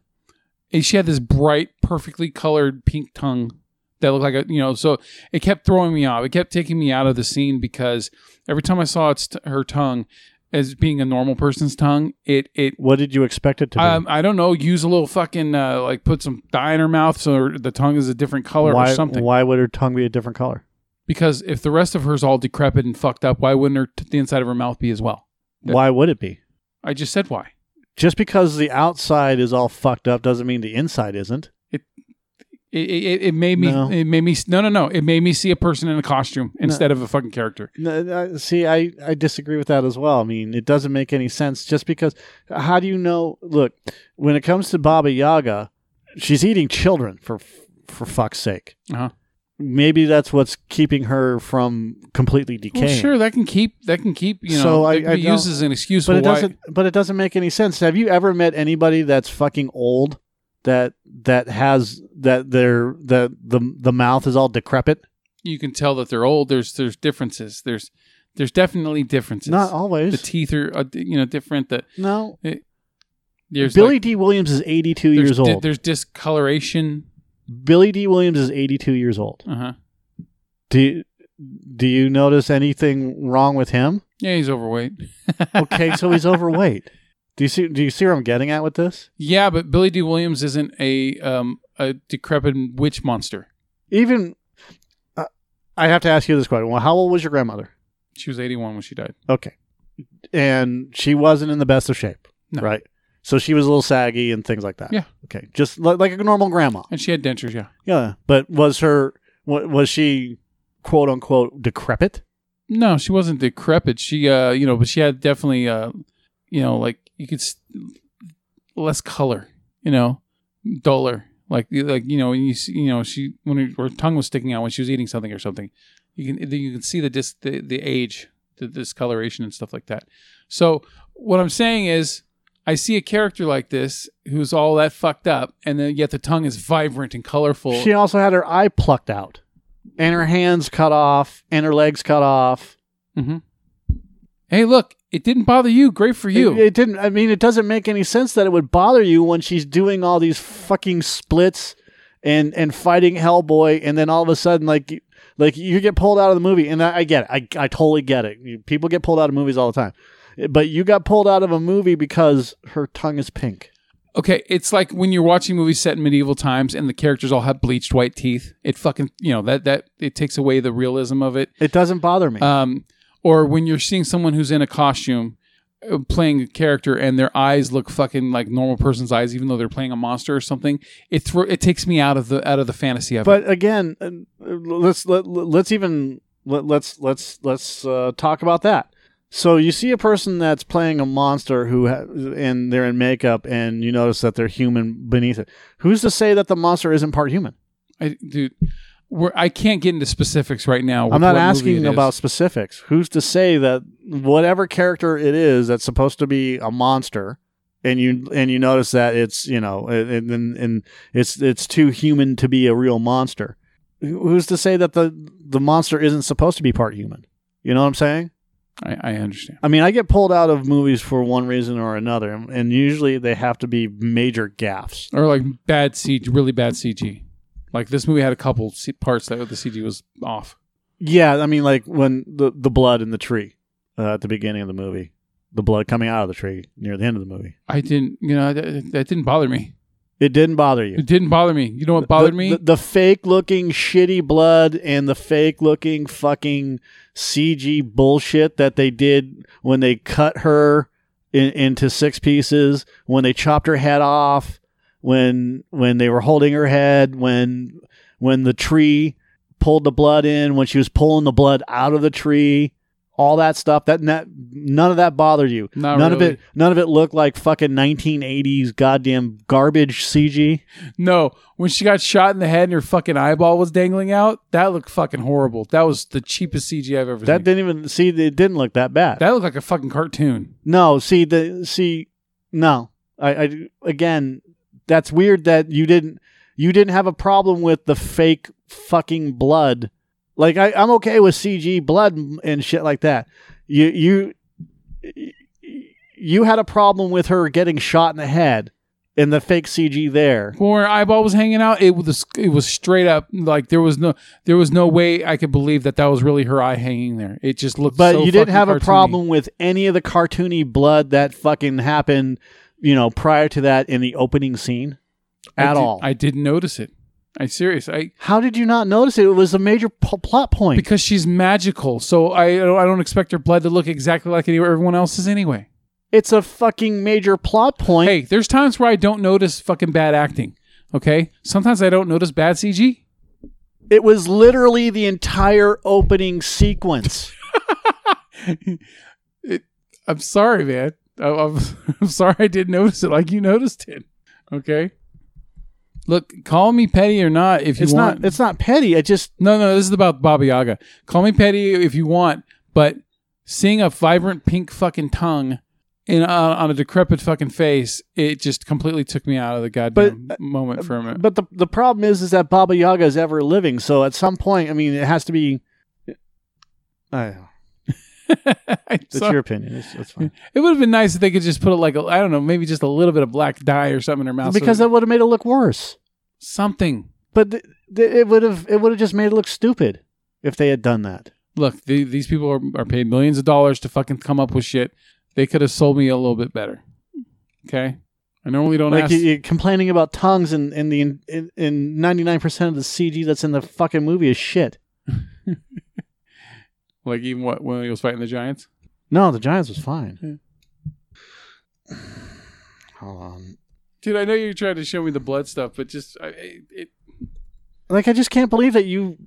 And she had this bright, perfectly colored pink tongue that looked like a, you know, so it kept throwing me off. It kept taking me out of the scene because every time I saw its t- her tongue as being a normal person's tongue, it it What did you expect it to be? um, I don't know, use a little fucking uh, like put some dye in her mouth so her, the tongue is a different color why, or something. Why would her tongue be a different color? Because if the rest of her's all decrepit and fucked up, why wouldn't her t- the inside of her mouth be as well? Yeah. Why would it be? I just said why. Just because the outside is all fucked up doesn't mean the inside isn't. It it, it made me No. it made me no no no it made me see a person in a costume instead of a fucking character. No, no, see, I, I disagree with that as well. I mean, it doesn't make any sense just because. How do you know? Look, when it comes to Baba Yaga, she's eating children for for fuck's sake. Uh-huh. Maybe that's what's keeping her from completely decaying. Well, sure, that can keep that can keep you know So I- it I be as an excuse but it why. doesn't. But it doesn't make any sense. Have you ever met anybody that's fucking old that that has that their that the the mouth is all decrepit? You can tell that they're old. There's there's differences. There's there's definitely differences. Not always. the teeth are uh, you know different. That no. there's Billy like, Dee Williams is 82 there's years di- old. there's discoloration. Billy Dee Williams is 82 years old. Uh huh. Do you, do you notice anything wrong with him? Yeah, he's overweight. Okay, so he's overweight. Do you see? Do you see where I'm getting at with this? Yeah, but Billy Dee Williams isn't a um a decrepit witch monster. Even uh, I have to ask you this question. Well, how old was your grandmother? She was 81 when she died. Okay, and she wasn't in the best of shape, No. right? So she was a little saggy and things like that. Yeah. Okay, just li- like a normal grandma. And she had dentures, yeah. Yeah, but was her wa- was she quote unquote decrepit? No, she wasn't decrepit. She, uh, you know, but she had definitely, uh, you know, like you could s- less color, you know, duller. Like, like you know, when you see, you know, she when her, her tongue was sticking out when she was eating something or something, you can you can see the dis the, the age, the discoloration and stuff like that. So what I'm saying is, I see a character like this who's all that fucked up, and then yet the tongue is vibrant and colorful. She also had her eye plucked out, and her hands cut off, and her legs cut off. hmm Hey, look, it didn't bother you. Great for you. It, it didn't. I mean, it doesn't make any sense that it would bother you when she's doing all these fucking splits and and fighting Hellboy, and then all of a sudden, like, you- like you get pulled out of the movie, and I, I get it. I I totally get it. People get pulled out of movies all the time, but you got pulled out of a movie because her tongue is pink. Okay, it's like when you're watching movies set in medieval times and the characters all have bleached white teeth. It fucking you know that that it takes away the realism of it. It doesn't bother me. Um, or when you're seeing someone who's in a costume uh, playing a character and their eyes look fucking like normal person's eyes, even though they're playing a monster or something. It thro- it takes me out of the out of the fantasy of it. But again, uh, let's let, let's even let, let's let's let's uh, talk about that. So you see a person that's playing a monster who ha- and they're in makeup, and you notice that they're human beneath it. Who's to say that the monster isn't part human? I, dude, we're, I can't get into specifics right now. I'm not asking about specifics. Who's to say that whatever character it is that's supposed to be a monster, and you and you notice that it's you know and and, and it's it's too human to be a real monster. Who's to say that the the monster isn't supposed to be part human? You know what I'm saying? I, I understand. I mean, I get pulled out of movies for one reason or another, and usually they have to be major gaffes. or like bad CG, really bad CG. Like this movie had a couple parts that the CG was off. Yeah, I mean, like when the the blood in the tree uh, at the beginning of the movie, the blood coming out of the tree near the end of the movie. I didn't, you know, that, that didn't bother me. It didn't bother you. It didn't bother me. You know what bothered the, me? The, the fake looking shitty blood and the fake looking fucking CG bullshit that they did when they cut her in, into six pieces, when they chopped her head off, when when they were holding her head, when when the tree pulled the blood in, when she was pulling the blood out of the tree, all that stuff. That, that none of that bothered you. Not none of it. None of it looked like fucking 1980s goddamn garbage CG. no, when she got shot in the head and her fucking eyeball was dangling out, that looked fucking horrible. That was the cheapest CG I've ever seen. That seen. didn't even see. It didn't look that bad. that looked like a fucking cartoon. no, see the see. No, I, I again. That's weird that you didn't. You didn't have a problem with the fake fucking blood. Like I, I'm okay with CG blood and shit like that. You you you had a problem with her getting shot in the head in the fake CG there. When her eyeball was hanging out, it was it was straight up like there was no there was no way I could believe that that was really her eye hanging there. It just looked. But so you didn't have a problem with any of the cartoony blood that fucking happened, you know, prior to that in the opening scene I at did- all. I didn't notice it. I serious. I How did you not notice it? It was a major p- plot point. because she's magical, so I I don't expect her blood to look exactly like everyone else's anyway. it's a fucking major plot point. Hey, there's times where I don't notice fucking bad acting. Okay, sometimes I don't notice bad CG. It was literally the entire opening sequence. it, I'm sorry, man. I, I'm, I'm sorry I didn't notice it like you noticed it. Okay. Look, call me petty or not if you It's want. not. It's not petty. It just no, no, this is about Baba Yaga. Call me petty if you want, but seeing a vibrant pink fucking tongue in uh, on a decrepit fucking face, it just completely took me out of the goddamn But, uh, moment for a minute. But the the problem is, is that Baba Yaga is ever living. So at some point, I mean, it has to be. I, it's So- your opinion. It's, it's fine. it would have been nice if they could just put it like a, I don't know, maybe just a little bit of black dye or something in her mouth. so- because that would have made it look worse. something. But th- th- it would have it would have just made it look stupid if they had done that. Look, the, these people are, are paid millions of dollars to fucking come up with shit. They could have sold me a little bit better. Okay, I normally don't Like ask. you, you're complaining about tongues, and in the in nine percent of the CG that's in the fucking movie is shit. like even what when he was fighting the giants. No, the Giants was fine. Hold on. Dude, I know you're trying to show me the blood stuff, but just I, I- it. Like I just can't believe that you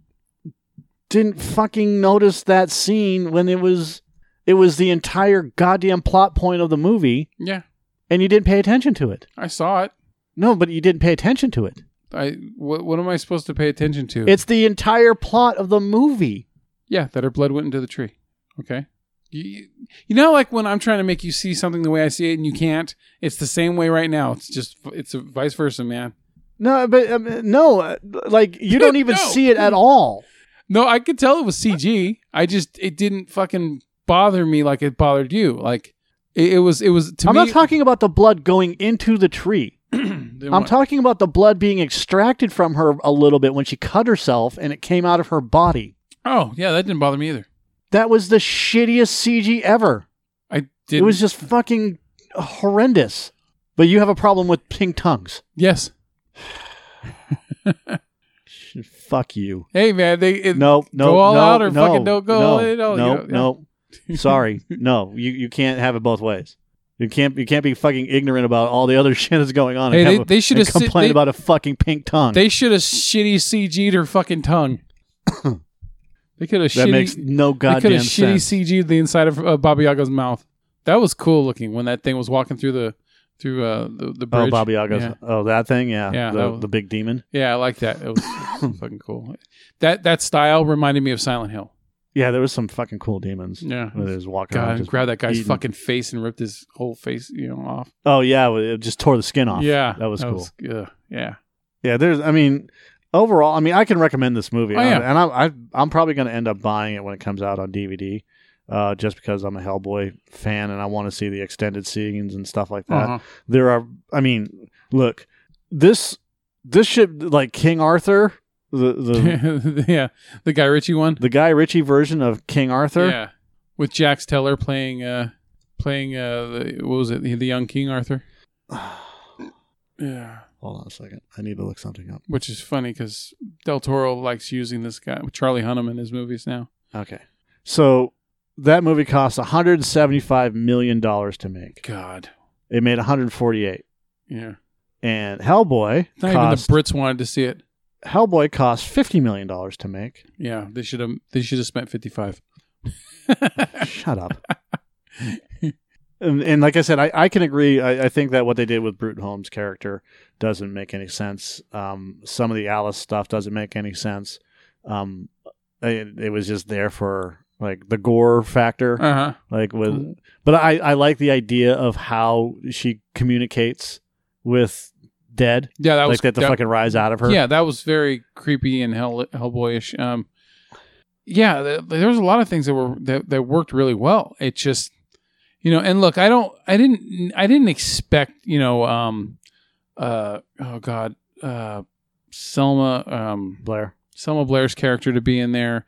didn't fucking notice that scene when it was it was the entire goddamn plot point of the movie Yeah, and you didn't pay attention to it. I saw it. No, but you didn't pay attention to it. I what, what am I supposed to pay attention to? It's the entire plot of the movie. Yeah, that her blood went into the tree. Okay. You, you know, like when I'm trying to make you see something the way I see it and you can't. It's the same way right now. It's just it's a vice versa, man. No, but um, no, uh, like you don't even No. see it at all. No, I could tell it was CG. I just it didn't fucking bother me like it bothered you. Like it, it was it was to I'm me. not talking about the blood going into the tree. I'm what? talking about the blood being extracted from her a little bit when she cut herself and it came out of her body. Oh yeah, that didn't bother me either. That was the shittiest CG ever. I did. It was just fucking horrendous. But you have a problem with pink tongues. yes. Fuck you. Hey man, they it, No, no, Go all no, out or no, fucking don't go no, all in, oh, No, know, no. Sorry, no. You you can't have it both ways. You can't you can't be fucking ignorant about all the other shit that's going on. Hey, they- a- they should have complained about a fucking pink tongue. They should have shitty CG'd her fucking tongue. they could have that shitty. makes no they could goddamn have shitty sense. CG'd the inside of uh, Baba Yaga's mouth. That was cool looking when that thing was walking through the through uh, the the bridge. Oh, Baba Yaga's. Yeah. Oh, that thing. Yeah, Yeah, the, was- the big demon. Yeah, I like that. It was, it was fucking cool. That that style reminded me of Silent Hill. Yeah, there was some fucking cool demons. Yeah. Where they was walking God, just grabbed that guy's eating- fucking face and ripped his whole face, you know, off. Oh yeah, it just tore the skin off. Yeah, that was cool. ugh, yeah, Yeah, there's. I mean, overall, I mean, I can recommend this movie, Oh, yeah. And I, I, I'm probably going to end up buying it when it comes out on DVD, uh, just because I'm a Hellboy fan and I want to see the extended scenes and stuff like that. uh-huh. There are. I mean, look, this this shit like King Arthur, the the yeah. The Guy Ritchie one. the Guy Ritchie version of King Arthur. Yeah, with Jax Teller playing uh playing uh the, what was it the, the young King Arthur. Yeah, Hold on a second, I need to look something up. which is funny because Del Toro likes using this guy Charlie Hunnam in his movies now. Okay, so that movie cost 175 million dollars to make. God, It made 148. yeah. and Hellboy Not cost even the Brits wanted to see it. Hellboy cost fifty million dollars to make. Yeah, they should have. They should have spent fifty five. Shut up. and, and like I said, I, I can agree. I, I think that what they did with Brute Holmes' character doesn't make any sense. Um, some of the Alice stuff doesn't make any sense. Um, it, it was just there for like the gore factor, Uh huh. like with. Mhm. But I I like the idea of how she communicates with dead, Yeah, that was like that the that- fucking rise out of her. Yeah, that was very creepy and hell Hellboyish. Um, yeah, th- there was a lot of things that were that, that worked really well. It just You know, and look, I don't, I didn't, I didn't expect, you know, um, uh, oh God, uh, Selma, um, Blair. Selma Blair's character to be in there.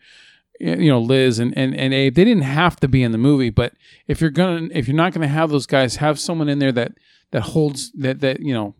You know, Liz and, and, and Abe, they didn't have to be in the movie, but if you're gonna, if you're not gonna have those guys, have someone in there that that holds that that you know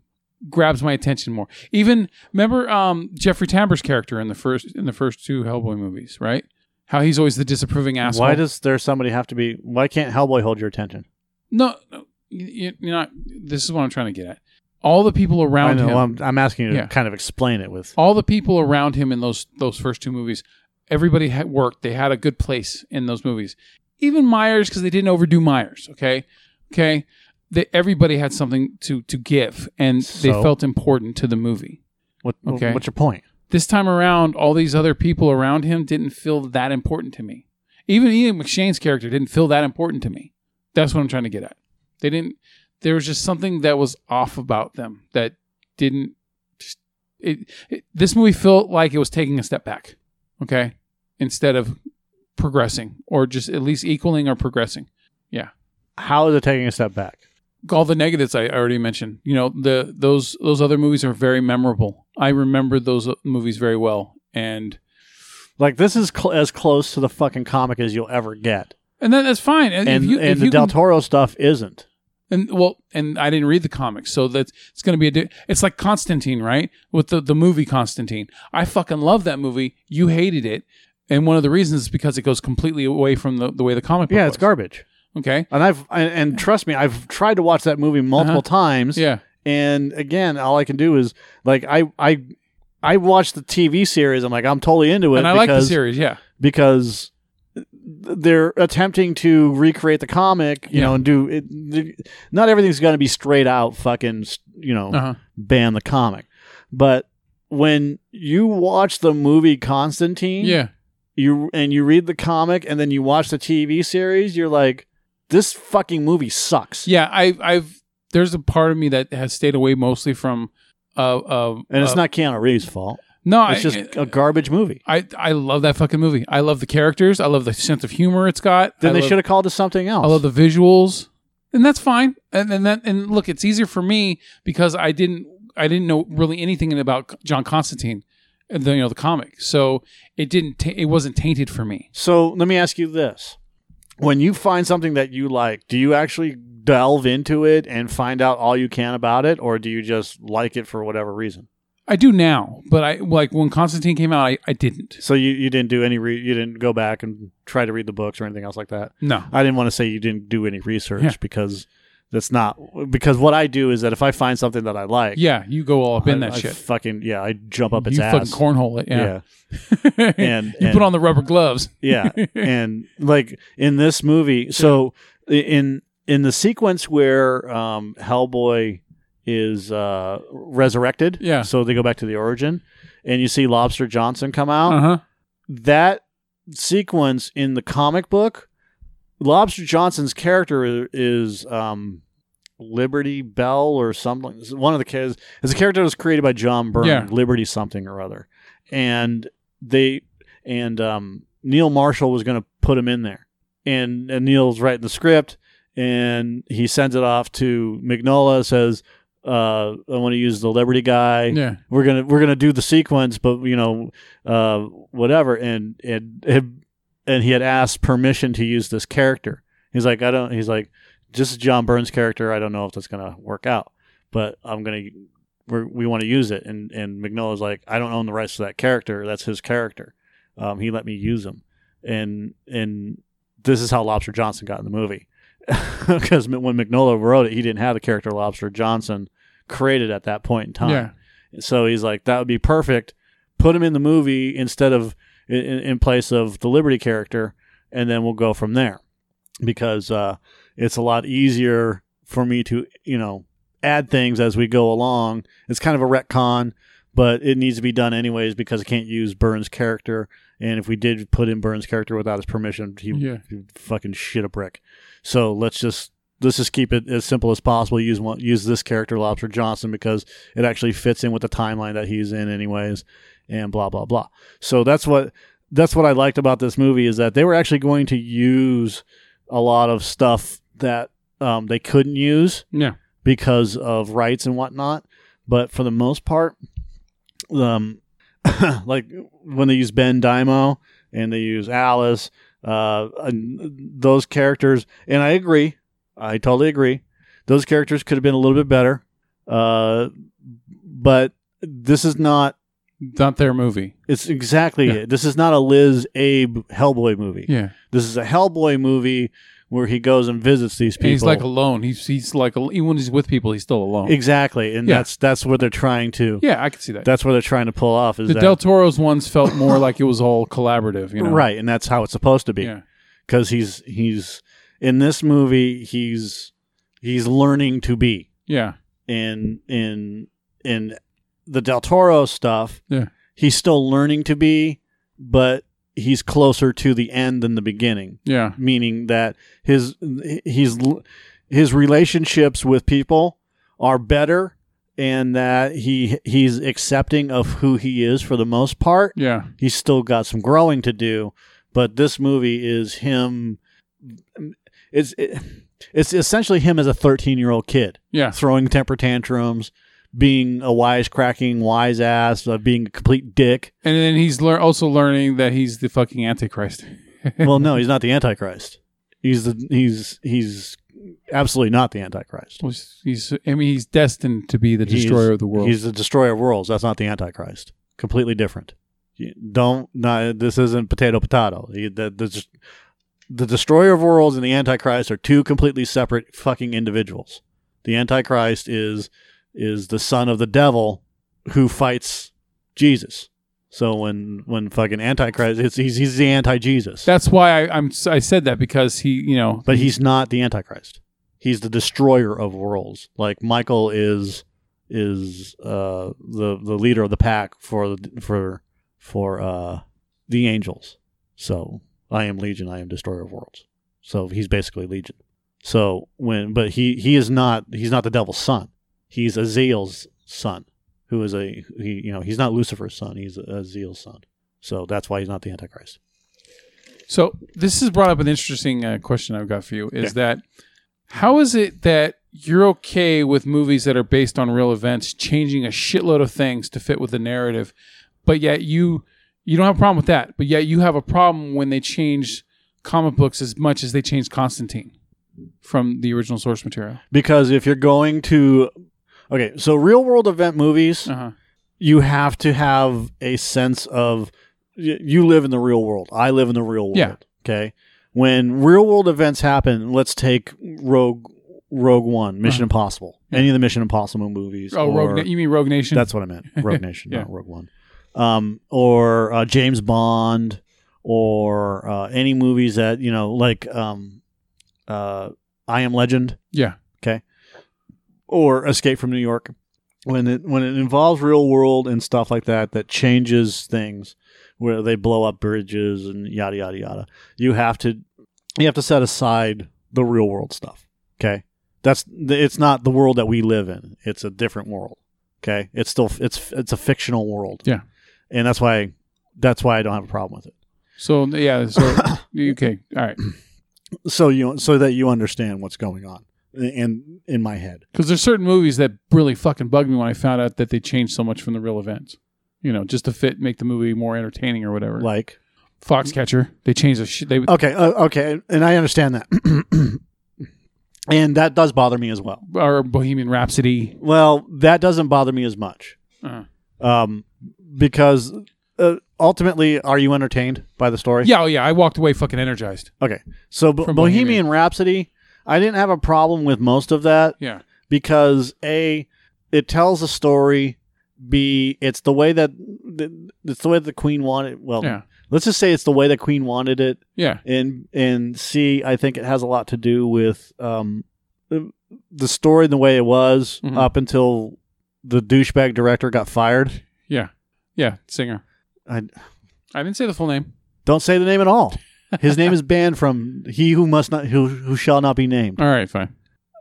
grabs my attention more. Even remember um, Jeffrey Tambor's character in the first in the first two Hellboy movies, right? How he's always the disapproving asshole. Why does there somebody have to be? Why can't Hellboy hold your attention? no, no you, you're not. This is what I'm trying to get at. All the people I around know. him, I'm, I'm asking you to Yeah. kind of explain it with. all the people around him in those those first two movies, everybody had worked. They had a good place in those movies. Even Myers, because they didn't overdo Myers. Okay, okay. They, everybody had something to to give, and they So? felt important to the movie. What, Okay. What's your point? This time around, all these other people around him didn't feel that important to me. Even Ian McShane's character didn't feel that important to me. That's what I'm trying to get at. They didn't. There was just something that was off about them that didn't. Just, it, it. This movie felt like it was taking a step back. Okay, instead of progressing or just at least equaling or progressing. Yeah. How is it taking a step back? All the negatives I already mentioned. You know, the those those other movies are very memorable. I remember those uh, movies very well, and Like this is cl- as close to the fucking comic as you'll ever get, and that, that's fine. And, if you, and if the Del can- Toro stuff isn't. and well, and I didn't read the comics, so that's it's going to be a. Di- it's like Constantine, right? With the the movie Constantine, I fucking love that movie. You hated it, and one of the reasons is because it goes completely away from the, the way the comic book. Yeah, it's was. garbage. Okay. And I've and, and trust me, I've tried to watch that movie multiple times. Uh-huh. Yeah. And again, all I can do is like I I I watched the TV series. I'm like I'm totally into it And I like the series. Yeah. because they're attempting to recreate the comic, you Yeah. know, and do it. Not everything's going to be straight out fucking, you know, Uh huh. ban the comic. But when you watch the movie Constantine, Yeah. you and you read the comic and then you watch the TV series, you're like, this fucking movie sucks. Yeah. I I've there's a part of me that has stayed away mostly from. Uh, uh, And it's uh, not Keanu Reeves' fault. No, It's I, just a garbage movie. I I love that fucking movie. I love the characters. I love the sense of humor it's got. Then I they love- should have called it something else. I love the visuals, and that's fine. And and that and look, it's easier for me because I didn't I didn't know really anything about John Constantine, the you know the comic, so it didn't ta- it wasn't tainted for me. So let me ask you this: When you find something that you like, do you actually delve into it and find out all you can about it, or do you just like it for whatever reason? I do now, but I like when Constantine came out, I, I didn't. So you, you didn't do any re- you didn't go back and try to read the books or anything else like that. No, I didn't want to say you didn't do any research Yeah. because that's not because what I do is that if I find something that I like, yeah, you go all up in I, that I shit. Fucking yeah, I jump up its you ass. fucking cornhole it, yeah. And- you and- put on the rubber gloves. yeah and like in this movie so in in the sequence where um hellboy is uh resurrected Yeah. so they go back to the origin and you see lobster johnson come out Uh huh. that sequence in the comic book lobster johnson's character is um liberty bell or something one of the kids is a character that was created by john byrne Yeah. liberty something or other and they and um neil marshall was going to put him in there and, and neil's writing the script and he sends it off to mignola says uh, I want to use the Liberty guy Yeah. we're gonna we're gonna do the sequence, but you know, uh, whatever. And and and and he had asked permission to use this character. He's like, I don't. He's like, this is John Byrne's character. I don't know if that's gonna work out, but I'm gonna. We're, we want to use it, and and Mignola's like, I don't own the rights to that character. That's his character. Um, he let me use him, and and this is how Lobster Johnson got in the movie, because when Mignola wrote it, he didn't have the character Lobster Johnson created at that point in time. Yeah. So he's like, that would be perfect. Put him in the movie instead of in, in place of the Liberty character, and then we'll go from there. Because uh, it's a lot easier for me to, you know, add things as we go along. It's kind of a retcon, but it needs to be done anyways because I can't use Byrne's character. And if we did put in Byrne's character without his permission, he Yeah. would fucking shit a brick. So let's just let's just keep it as simple as possible. Use one, use this character, Lobster Johnson, because it actually fits in with the timeline that he's in, anyways, and blah blah blah. So that's what that's what I liked about this movie is that they were actually going to use a lot of stuff that um, they couldn't use Yeah. because of rights and whatnot. But for the most part, um, like when they use Ben Daimio and they use Alice, uh, and those characters, and I agree, I totally agree. Those characters could have been a little bit better, uh, but this is not. Not their movie. It's exactly Yeah. it. This is not a Liz Abe Hellboy movie. Yeah. This is a Hellboy movie where he goes and visits these And people. he's like alone. He's he's like even when he's with people, he's still alone. exactly, and Yeah. that's that's what they're trying to. yeah, I can see that. That's what they're trying to pull off. Is the that Del Toro's ones felt more like it was all collaborative. You know. right? And that's how it's supposed to be. Yeah. Because he's he's in this movie. He's he's learning to be Yeah. in in in the Del Toro stuff. Yeah. He's still learning to be, but he's closer to the end than the beginning. Yeah. meaning that his he's his relationships with people are better and that he he's accepting of who he is for the most part Yeah. he's still got some growing to do but this movie is him it's it, it's essentially him as a 13 year old kid Yeah. throwing temper tantrums being a wisecracking wise ass uh, being a complete dick And then he's lear- also learning that he's the fucking Antichrist. well no he's not the antichrist he's the he's he's absolutely not the antichrist He's, he's I mean, he's destined to be the He's- destroyer of the world. He's the destroyer of worlds. That's not the Antichrist. Completely different. You don't. Not, this isn't potato potato. He- The, the, the destroyer of worlds and the Antichrist are two completely separate fucking individuals. The Antichrist is is the son of the devil who fights Jesus. So when when fucking Antichrist, it's, he's he's the anti Jesus. That's why I, I'm I said that because he, you know, But he's not the Antichrist. He's the destroyer of worlds. Like Michael is is uh, the the leader of the pack for the, for for uh, the angels. So I am Legion. I am destroyer of worlds. So he's basically Legion. So when but he he is not he's not the devil's son. He's Azzael's son, who is a he you know he's not Lucifer's son. He's Azzael's son. So that's why he's not the Antichrist. So this has brought up an interesting uh, question I've got for you: is Okay. that how is it that you're okay with movies that are based on real events changing a shitload of things to fit with the narrative, but yet you you don't have a problem with that, but yet you have a problem when they change comic books as much as they changed Constantine from the original source material. because if you're going to okay so real world event movies Uh huh. you have to have a sense of y- you live in the real world i live in the real world Yeah. okay when real world events happen let's take rogue rogue one mission Uh-huh. impossible any of the mission impossible movies Oh, or- Rogue, Na- you mean Rogue Nation? that's what i meant rogue nation Yeah. not rogue one um, or uh, james bond or uh, any movies that you know like um, uh, i am legend yeah. Or Escape from New York. When it when it involves real world and stuff like that that changes things where they blow up bridges and yada yada yada. You have to you have to set aside the real world stuff. Okay? That's it's not the world that we live in. It's a different world. Okay? It's still it's it's a fictional world. Yeah. And that's why that's why I don't have a problem with it. So yeah. So okay. All right. So you so that you understand what's going on in in my head. Because there's certain movies that really fucking bugged me when I found out that they changed so much from the real events. You know, just to fit, make the movie more entertaining or whatever. Like Foxcatcher, they changed the shit. They Okay, uh, okay, and I understand that. and that does bother me as well. or Bohemian Rhapsody. Well, that doesn't bother me as much. Uh, Um, because uh, ultimately, are you entertained by the story? yeah, oh yeah, I walked away fucking energized. Okay. So, Bo- Bohemian, Bohemian. Rhapsody, I didn't have a problem with most of that Yeah, because A, it tells a story. B, it's the way that it's the way that the Queen wanted. Well, yeah, let's just say it's the way that Queen wanted it. yeah, and and C, I think it has a lot to do with um, the- the story and the way it was Mhm. up until the douchebag director got fired. yeah, yeah. Singer. I I didn't say the full name. don't say the name at all. His name is banned from "He who must not who who shall not be named." All right, fine.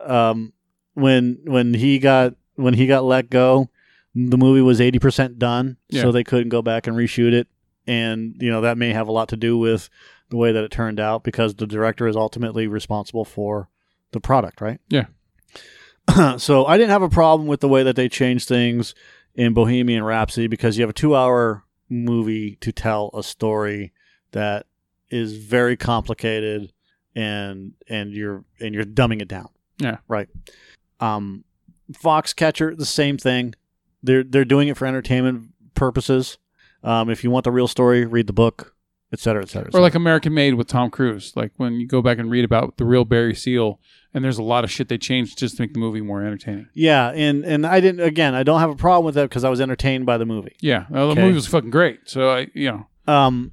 Um, when when he got when he got let go, the movie was eighty percent done, Yeah. so they couldn't go back and reshoot it. And you know that may have a lot to do with the way that it turned out because the director is ultimately responsible for the product, right? Yeah. so I didn't have a problem with the way that they changed things in Bohemian Rhapsody because you have a two-hour movie to tell a story that is very complicated and and you're and you're dumbing it down. Yeah. Right. Um Foxcatcher, the same thing. They're they're doing it for entertainment purposes. Um, if you want the real story, read the book, et cetera, et cetera. et Or like American Made with Tom Cruise. Like when you go back and read about the real Barry Seal, and there's a lot of shit they changed just to make the movie more entertaining. yeah, and and I didn't. Again, I don't have a problem with that because I was entertained by the movie. Yeah, uh, the Okay. movie was fucking great. So I, you know, Um,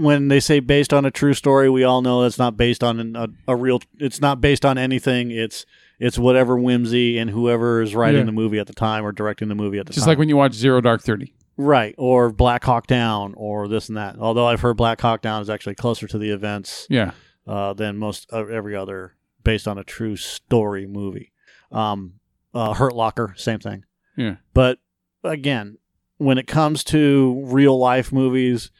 when they say based on a true story, we all know that's not based on an, a, a real. It's not based on anything. It's it's whatever whimsy and whoever is writing Yeah. the movie at the time or directing the movie at the just time. Just like when you watch Zero Dark Thirty. right or Black Hawk Down or this and that. Although I've heard Black Hawk Down is actually closer to the events Yeah, uh, than most of every other based on a true story movie. Um, uh, Hurt Locker, same thing. Yeah. But again, when it comes to real life movies,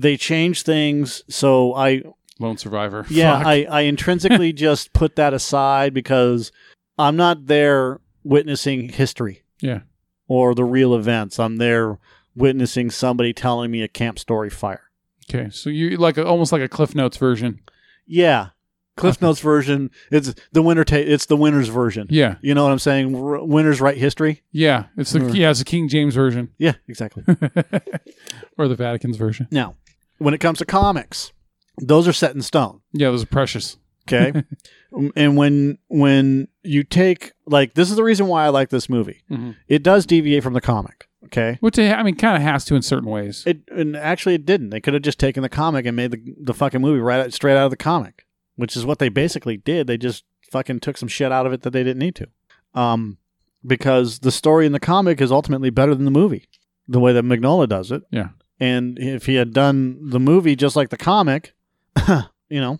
they change things. So I, Lone Survivor. yeah, Fuck. I, I intrinsically just put that aside because I'm not there witnessing history yeah, or the real events. I'm there witnessing somebody telling me a camp story fire. okay. So you like a, almost like a Cliff Notes version. Yeah. Cliff Notes version. It's the winner. Ta- it's the winner's version. Yeah, You know what I'm saying? R- winners write history. yeah. It's the yeah, it's the King James version Yeah, exactly. or the Vatican's version. now, when it comes to comics, those are set in stone. Yeah, those are precious. Okay, and when when you take like this is the reason why I like this movie. Mhm. It does deviate from the comic. Okay. Which I mean, kind of has to in certain ways. It and actually it didn't. They could have just taken the comic and made the the fucking movie right out, straight out of the comic, which is what they basically did. They just fucking took some shit out of it that they didn't need to. Um, because the story in the comic is ultimately better than the movie, the way that Mignola does it. Yeah. And if he had done the movie just like the comic, you know,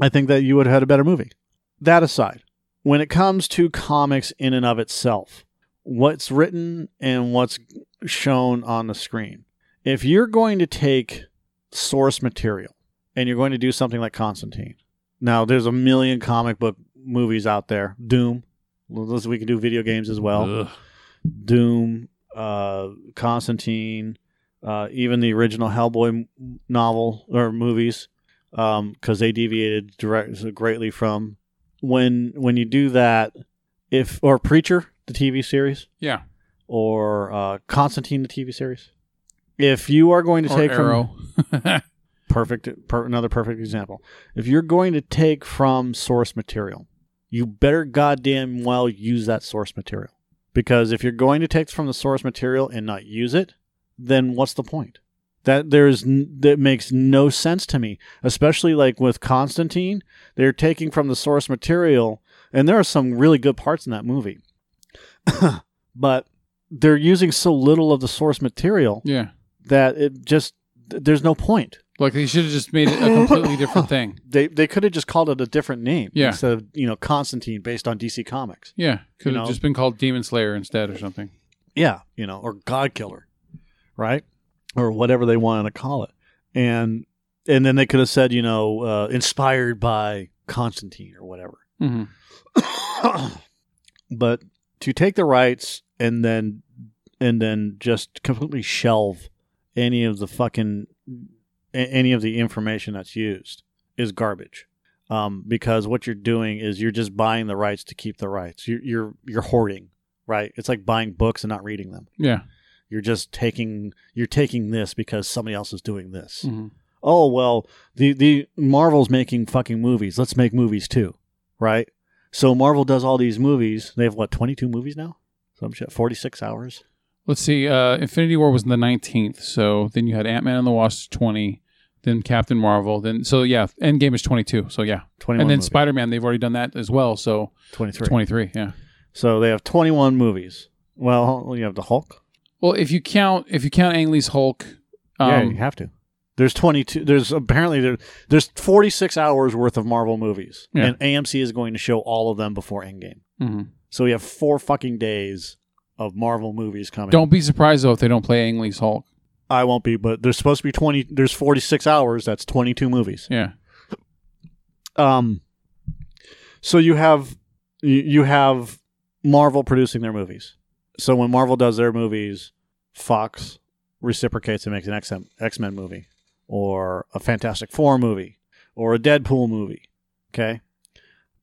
I think that you would have had a better movie. That aside, when it comes to comics in and of itself, what's written and what's shown on the screen, if you're going to take source material and you're going to do something like Constantine, now there's a million comic book movies out there. Doom, we can do video games as well. Ugh. Doom, uh, Constantine, uh, even the original Hellboy novel or movies, because they deviated direct, greatly from when when you do that. If or Preacher, the TV series, Yeah. or uh, Constantine, the TV series. If you are going to Or take from Arrow. perfect per, another perfect example if you're going to take from source material you better goddamn well use that source material because if you're going to take from the source material and not use it then what's the point that there's that makes no sense to me especially like with constantine they're taking from the source material and there are some really good parts in that movie but they're using so little of the source material yeah. that it just there's no point Like they should have just made it a completely different thing. they they could have just called it a different name Yeah. instead of you know Constantine based on DC Comics. Yeah. Could You have know? just been called Demon Slayer instead or something. Yeah, you know, or God Killer, right, or whatever they wanted to call it, and and then they could have said you know uh, inspired by Constantine or whatever. hmm but to take the rights and then and then just completely shelve any of the fucking any of the information that's used is garbage. Um, because what you're doing is you're just buying the rights to keep the rights. You're you're you're hoarding, right? It's like buying books and not reading them. Yeah. You're just taking you're taking this because somebody else is doing this. hmm Oh well, the the Marvel's making fucking movies. Let's make movies too, right? So Marvel does all these movies. They have what 22 movies now? Some shit. 46 hours. Let's see. Uh, Infinity War was the 19th. So then you had Ant Man and the Wasp 20, then Captain Marvel. Then So yeah, Endgame is 22. So yeah. twenty and then. Spider Man, they've already done that as well. So 23. 23. Yeah. So they have 21 movies. Well, you have the Hulk. Well, if you count if you count Ang Lee's Hulk, yeah, um, you have to. There's 22. There's apparently there, there's 46 hours worth of Marvel movies, Yeah. and AMC is going to show all of them before Endgame. mhm. So we have four fucking days of Marvel movies coming. don't be surprised though if they don't play Ang Lee's Hulk. I won't be, but there's supposed to be 20. There's 46 hours. That's 22 movies. Yeah. Um. So you have you have Marvel producing their movies. So when Marvel does their movies, Fox reciprocates and makes an X X Men movie, or a Fantastic Four movie, or a Deadpool movie. Okay,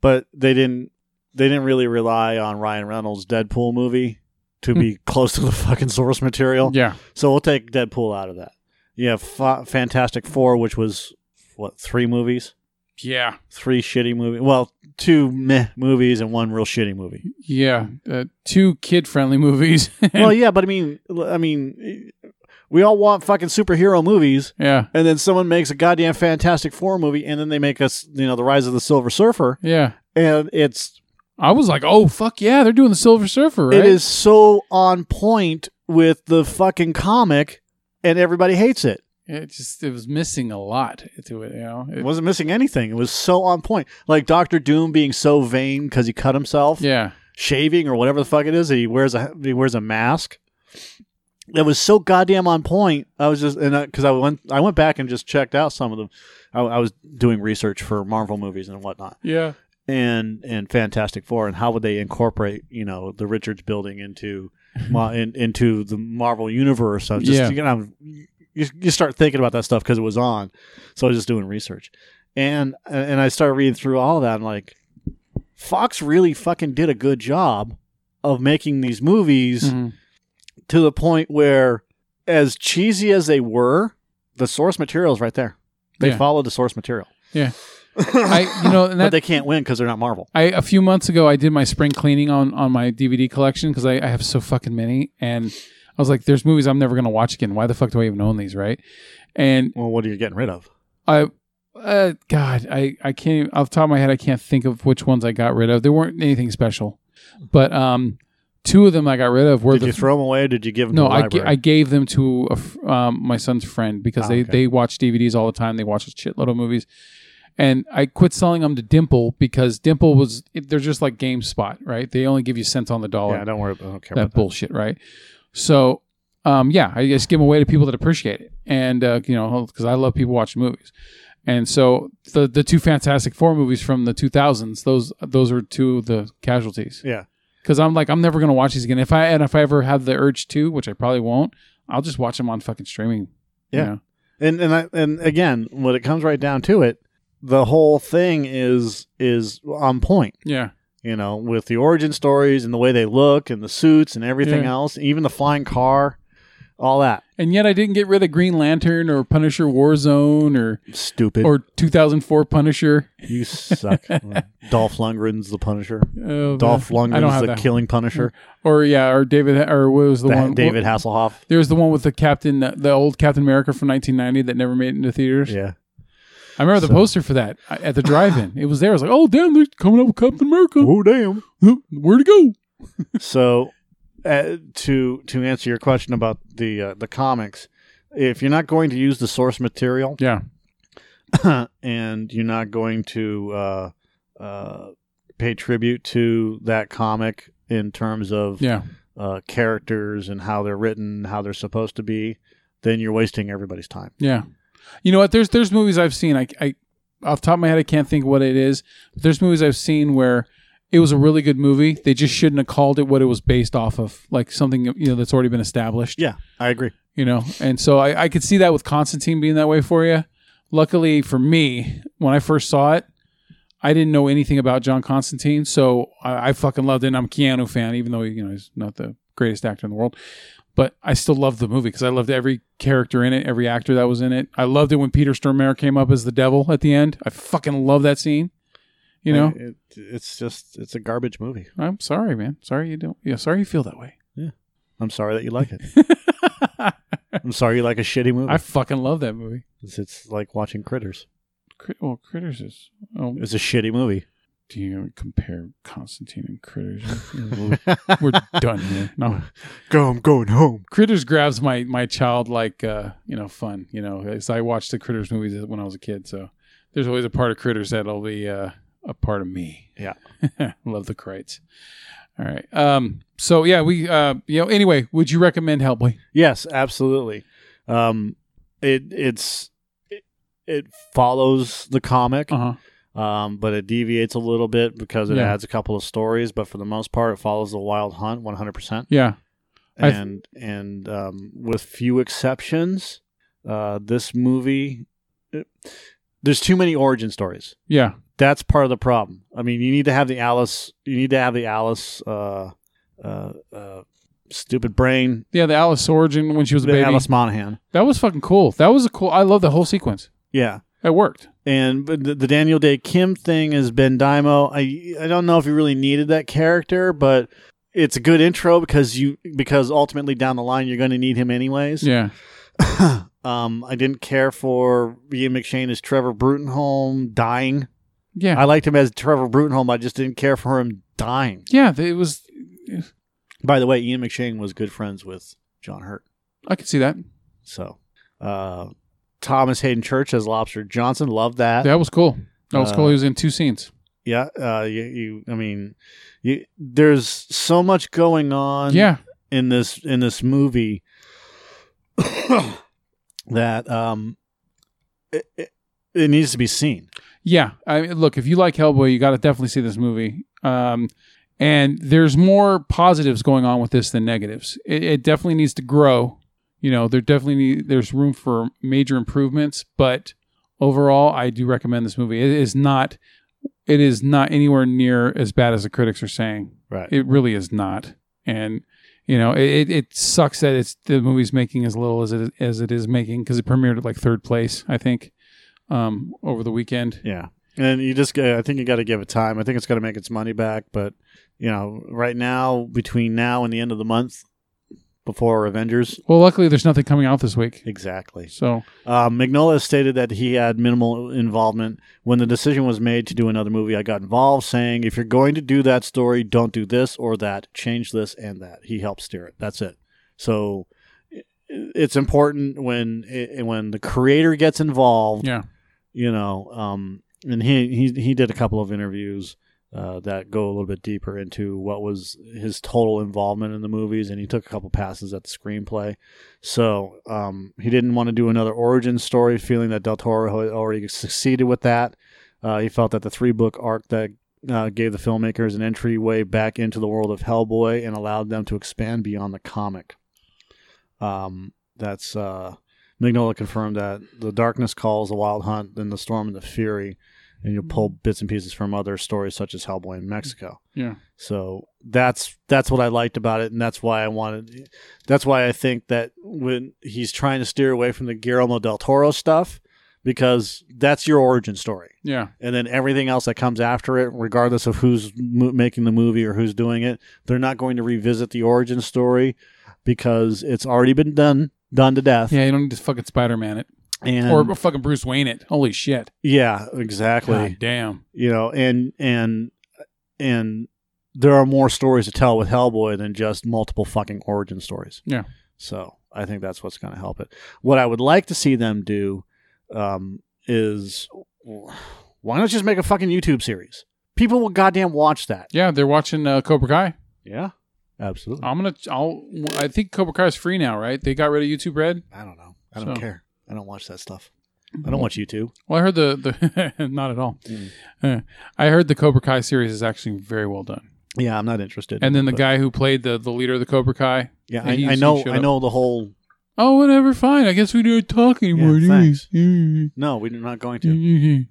but they didn't they didn't really rely on Ryan Reynolds' Deadpool movie to hmm. be close to the fucking source material. Yeah. So we'll take Deadpool out of that. You have Fa- Fantastic Four, which was what three movies, Yeah. three shitty movies. Well, two meh movies and one real shitty movie. Yeah. Uh, two kid friendly movies. well, yeah, but I mean, I mean, we all want fucking superhero movies, yeah. and then someone makes a goddamn Fantastic Four movie, and then they make us, you know, the Rise of the Silver Surfer, Yeah. and it's I was like, oh, fuck yeah. They're doing the Silver Surfer, right? it is so on point with the fucking comic, and everybody hates it. It just, it was missing a lot to it, you know? It It- wasn't missing anything. It was so on point. Like Doctor Doom being so vain because he cut himself yeah. shaving or whatever the fuck it is. He wears a he wears a mask. It was so goddamn on point. I was just and because I, went I went back and just checked out some of them. I, I was doing research for Marvel movies and whatnot, Yeah. and and Fantastic Four, and how would they incorporate you know the Richards building into in, into the Marvel universe? I was just Yeah. you know you, you start thinking about that stuff because it was on, so I was just doing research, and and I started reading through all of that. and like, Fox really fucking did a good job of making these movies Mhm. to the point where, as cheesy as they were, the source material is right there. They Yeah. followed the source material. Yeah. I, you know, and but they can't win because they're not Marvel. I a few months ago I did my spring cleaning on on my DVD collection because I, I have so fucking many, and I was like, "There's movies I'm never gonna watch again. Why the fuck do I even own these?" Right? And Well, what are you getting rid of? I, uh, God, I I can't off the top of my head I can't think of which ones I got rid of. There weren't anything special, but um, two of them I got rid of were Did the you throw them away? or Did you give them no, to the I, library? I gave them to a um, my son's friend because Ah, they, okay. they watch DVDs all the time. They watch a shitload of movies. And I quit selling them to Dimple because Dimple was, they're just like GameStop, right? They only give you cents on the dollar. yeah, don't worry. I don't care that about bullshit, right? So, um, yeah, I just give them away to people that appreciate it. And, uh, you know, because I love people watching movies. And so the the two Fantastic Four movies from the 2000s, those those are two of the casualties. Yeah, because I'm like I'm never gonna watch these again. If I and if I ever have the urge to, which I probably won't, I'll just watch them on fucking streaming. you Yeah. know? and and I, and again, when it comes right down to it, the whole thing is is on point. yeah, You know, with the origin stories and the way they look and the suits and everything Yeah. else, even the flying car, all that. and yet I didn't get rid of Green Lantern or Punisher Warzone or Stupid. or 2004 Punisher. you suck. Dolph Lundgren's the Punisher. Oh, Dolph Lundgren's the that. killing Punisher. or yeah, or David or what was the, The- one? David Hasselhoff. there was the one with the Captain, the old Captain America from 1990 that never made it into theaters. Yeah. I remember the poster for that uh, at the drive-in. it was there. I was like, oh damn, they're coming up with Captain America. Oh damn. Where to go? so uh, to to answer your question about the uh, the comics if you're not going to use the source material Yeah, and you're not going to uh, uh, pay tribute to that comic in terms of yeah, uh, characters and how they're written how they're supposed to be then you're wasting everybody's time yeah. You know what? There's there's movies I've seen. I, I off the top of my head, I can't think what it is. But there's movies I've seen where it was a really good movie. They just shouldn't have called it what it was based off of, like something you know that's already been established. yeah i agree you know and so I, I could see that with constantine being that way for you luckily for me when i first saw it i didn't know anything about john constantine so i, I fucking loved it and i'm a keanu fan even though you know he's not the greatest actor in the world but i still loved the movie because i loved every character in it every actor that was in it. I loved it when peter stormare came up as the devil at the end. I fucking love that scene you know? it, it's just it's a garbage movie. I'm sorry man. Sorry you don't yeah sorry you feel that way. Yeah. i'm sorry that you like it. I'm sorry you like a shitty movie. I fucking love that movie. It's, it's like watching critters. Crit- well critters is oh, it's a shitty movie do you compare Constantine and Critters? We're done here. No, go i'm going home Critters grabs my my childlike, uh, you know, fun. You know, as I watched the Critters movies when I was a kid, so there's always a part of Critters that'll be uh, a part of me. Yeah. love the Krites. All right. Um. So yeah, we uh, you know, anyway, would you recommend Hellboy? Yes, absolutely. Um, it it's it, it follows the comic. Uh huh. Um, but it deviates a little bit because it Yeah. adds a couple of stories. But for the most part, it follows the Wild Hunt 100%. Yeah. I th- And and um, with few exceptions, uh, this movie, it- there's too many origin stories. Yeah. That's part of the problem. I mean, you need to have the Alice. You need to have the Alice. Uh, uh, uh, stupid brain. Yeah. The Alice origin when she was a baby. Alice Monaghan. That was fucking cool. That was a cool. I love the whole sequence. Yeah. It worked. And but the, the Daniel Dae Kim thing is Ben Daimio. I I don't know if you really needed that character, but it's a good intro because you because ultimately down the line you're going to need him anyways. Yeah. um, I didn't care for Ian McShane as Trevor Bruttenholm dying. Yeah. I liked him as Trevor Bruttenholm. I just didn't care for him dying. yeah. It was. By the way, Ian McShane was good friends with John Hurt. I could see that. So, uh, Thomas Haden Church as Lobster Johnson. Love that. That was cool. That was Uh, cool. He was in two scenes. Yeah, uh, you, you, I mean, you, there's so much going on. Yeah. in this in this movie that um, it, it, it needs to be seen. Yeah, I look. If you like Hellboy, you got to definitely see this movie. Um, and there's more positives going on with this than negatives. It, it definitely needs to grow. You know, there definitely need, there's room for major improvements. But overall, I do recommend this movie. It is not. It is not anywhere near as bad as the critics are saying. Right. It really is not. And you know, it, it sucks that it's the movie's making as little as it as it is making because it premiered at like third place, I think, um, over the weekend. yeah, and you just I think you got to give it time. I think it's going to make its money back, but you know, right now between now and the end of the month, before Avengers, Well, luckily, there's nothing coming out this week. exactly. So, Uh, Mignola stated that he had minimal involvement. When the decision was made to do another movie, I got involved, saying, if you're going to do that story, don't do this or that. Change this and that. He helped steer it. That's it. So it's important when i- when the creator gets involved, yeah. you know, um, and he, he, he did a couple of interviews uh, that go a little bit deeper into what was his total involvement in the movies, and he took a couple passes at the screenplay. So um, he didn't want to do another origin story, feeling that Del Toro had already succeeded with that. Uh, he felt that the three book arc that uh, gave the filmmakers an entryway back into the world of Hellboy and allowed them to expand beyond the comic. Um, that's uh, Mignola confirmed that the darkness calls the Wild Hunt, then the Storm and the Fury, and you'll pull mm-hmm. bits and pieces from other stories such as Hellboy in Mexico. Yeah. So that's that's what I liked about it, and that's why I wanted. That's why I think that when he's trying to steer away from the Guillermo del Toro stuff, because that's your origin story, Yeah. and then everything else that comes after it, regardless of who's mo- making the movie or who's doing it, they're not going to revisit the origin story because it's already been done, done to death. Yeah. You don't need to fucking Spider Man it And or fucking Bruce Wayne it. Holy shit. yeah, exactly. God damn. you know and and and there are more stories to tell with hellboy than just multiple fucking origin stories Yeah. so i think that's what's going to help it what i would like to see them do um, is why not just make a fucking youtube series people will goddamn watch that Yeah. They're watching uh, Cobra Kai. yeah absolutely I'm gonna. I'll. I think Cobra Kai is free now, right? They got rid of YouTube Red. i don't know i don't So- care i don't watch that stuff i don't watch youtube Well, I heard the the not at all. Mm. Uh, I heard the Cobra Kai series is actually very well done. yeah i'm not interested And then the but- guy who played the the leader of the Cobra Kai. yeah I, I know i know the whole Oh, whatever. Fine. I guess we don't talk anymore. Yeah, thanks. no we're not going to.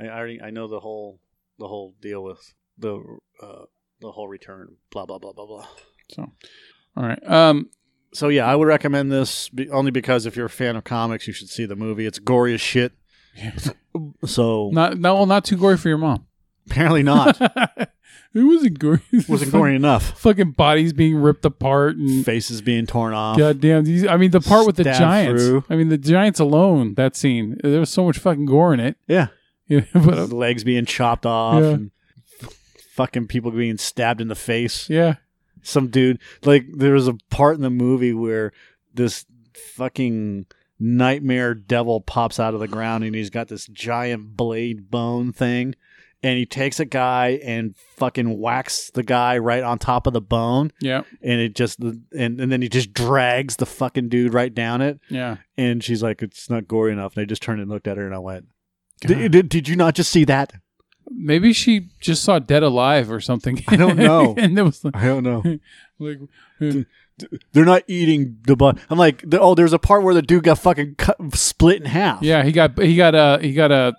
I I already I know the whole the whole deal with the uh, the whole return. Blah blah blah blah blah. So, all right. Um, So yeah, I would recommend this be, only because if you're a fan of comics, you should see the movie. It's gory as shit. So not no, well, not too gory for your mom. apparently not. it wasn't gory. It Wasn't gory enough. Fucking bodies being ripped apart and Faces being torn off. goddamn. These, I mean, the part with the Stabbed giants. through. I mean, the giants alone. That scene. There was so much fucking gore in it. Yeah, You know, but uh, legs being chopped off. Yeah. And fucking people being stabbed in the face. yeah, some dude like there was a part in the movie where this fucking nightmare devil pops out of the ground and he's got this giant blade bone thing and he takes a guy and fucking whacks the guy right on top of the bone. Yeah, and it just and, and then he just drags the fucking dude right down it. Yeah. and she's like it's not gory enough and I just turned and looked at her and I went did, did, did you not just see that Maybe she just saw Dead Alive or something. I don't know. and it was like, I don't know. like They're not eating the butt. I'm like, oh, there's a part where the dude got fucking cut, split in half. yeah, he got he got a he got a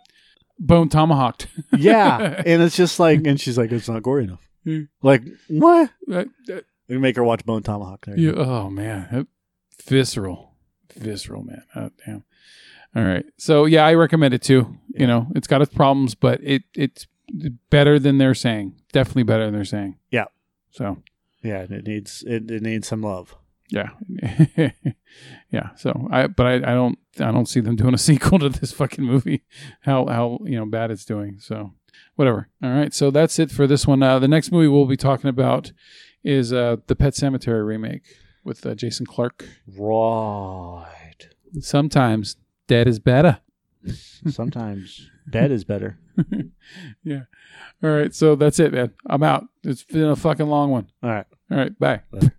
bone tomahawked. yeah. And it's just like, and she's like, it's not gory enough. Like what? Uh, uh, We make her watch Bone Tomahawk. There. you you- oh man, Uh, visceral, visceral, man. Oh, damn. All right, so yeah, I recommend it too. Yeah. You know, it's got its problems, but it it's better than they're saying. Definitely better than they're saying. Yeah. So Yeah, and it needs it, it needs some love. yeah, yeah. So I, but I, I don't, I don't see them doing a sequel to this fucking movie. How how you know bad it's doing. So whatever. All right. So that's it for this one. Uh, the next movie we'll be talking about is uh, the Pet Sematary remake with uh, Jason Clarke. Right. Sometimes dead is better. Sometimes dead is better. yeah. All right. So that's it, man. I'm out. It's been a fucking long one. All right. All right. Bye. Later.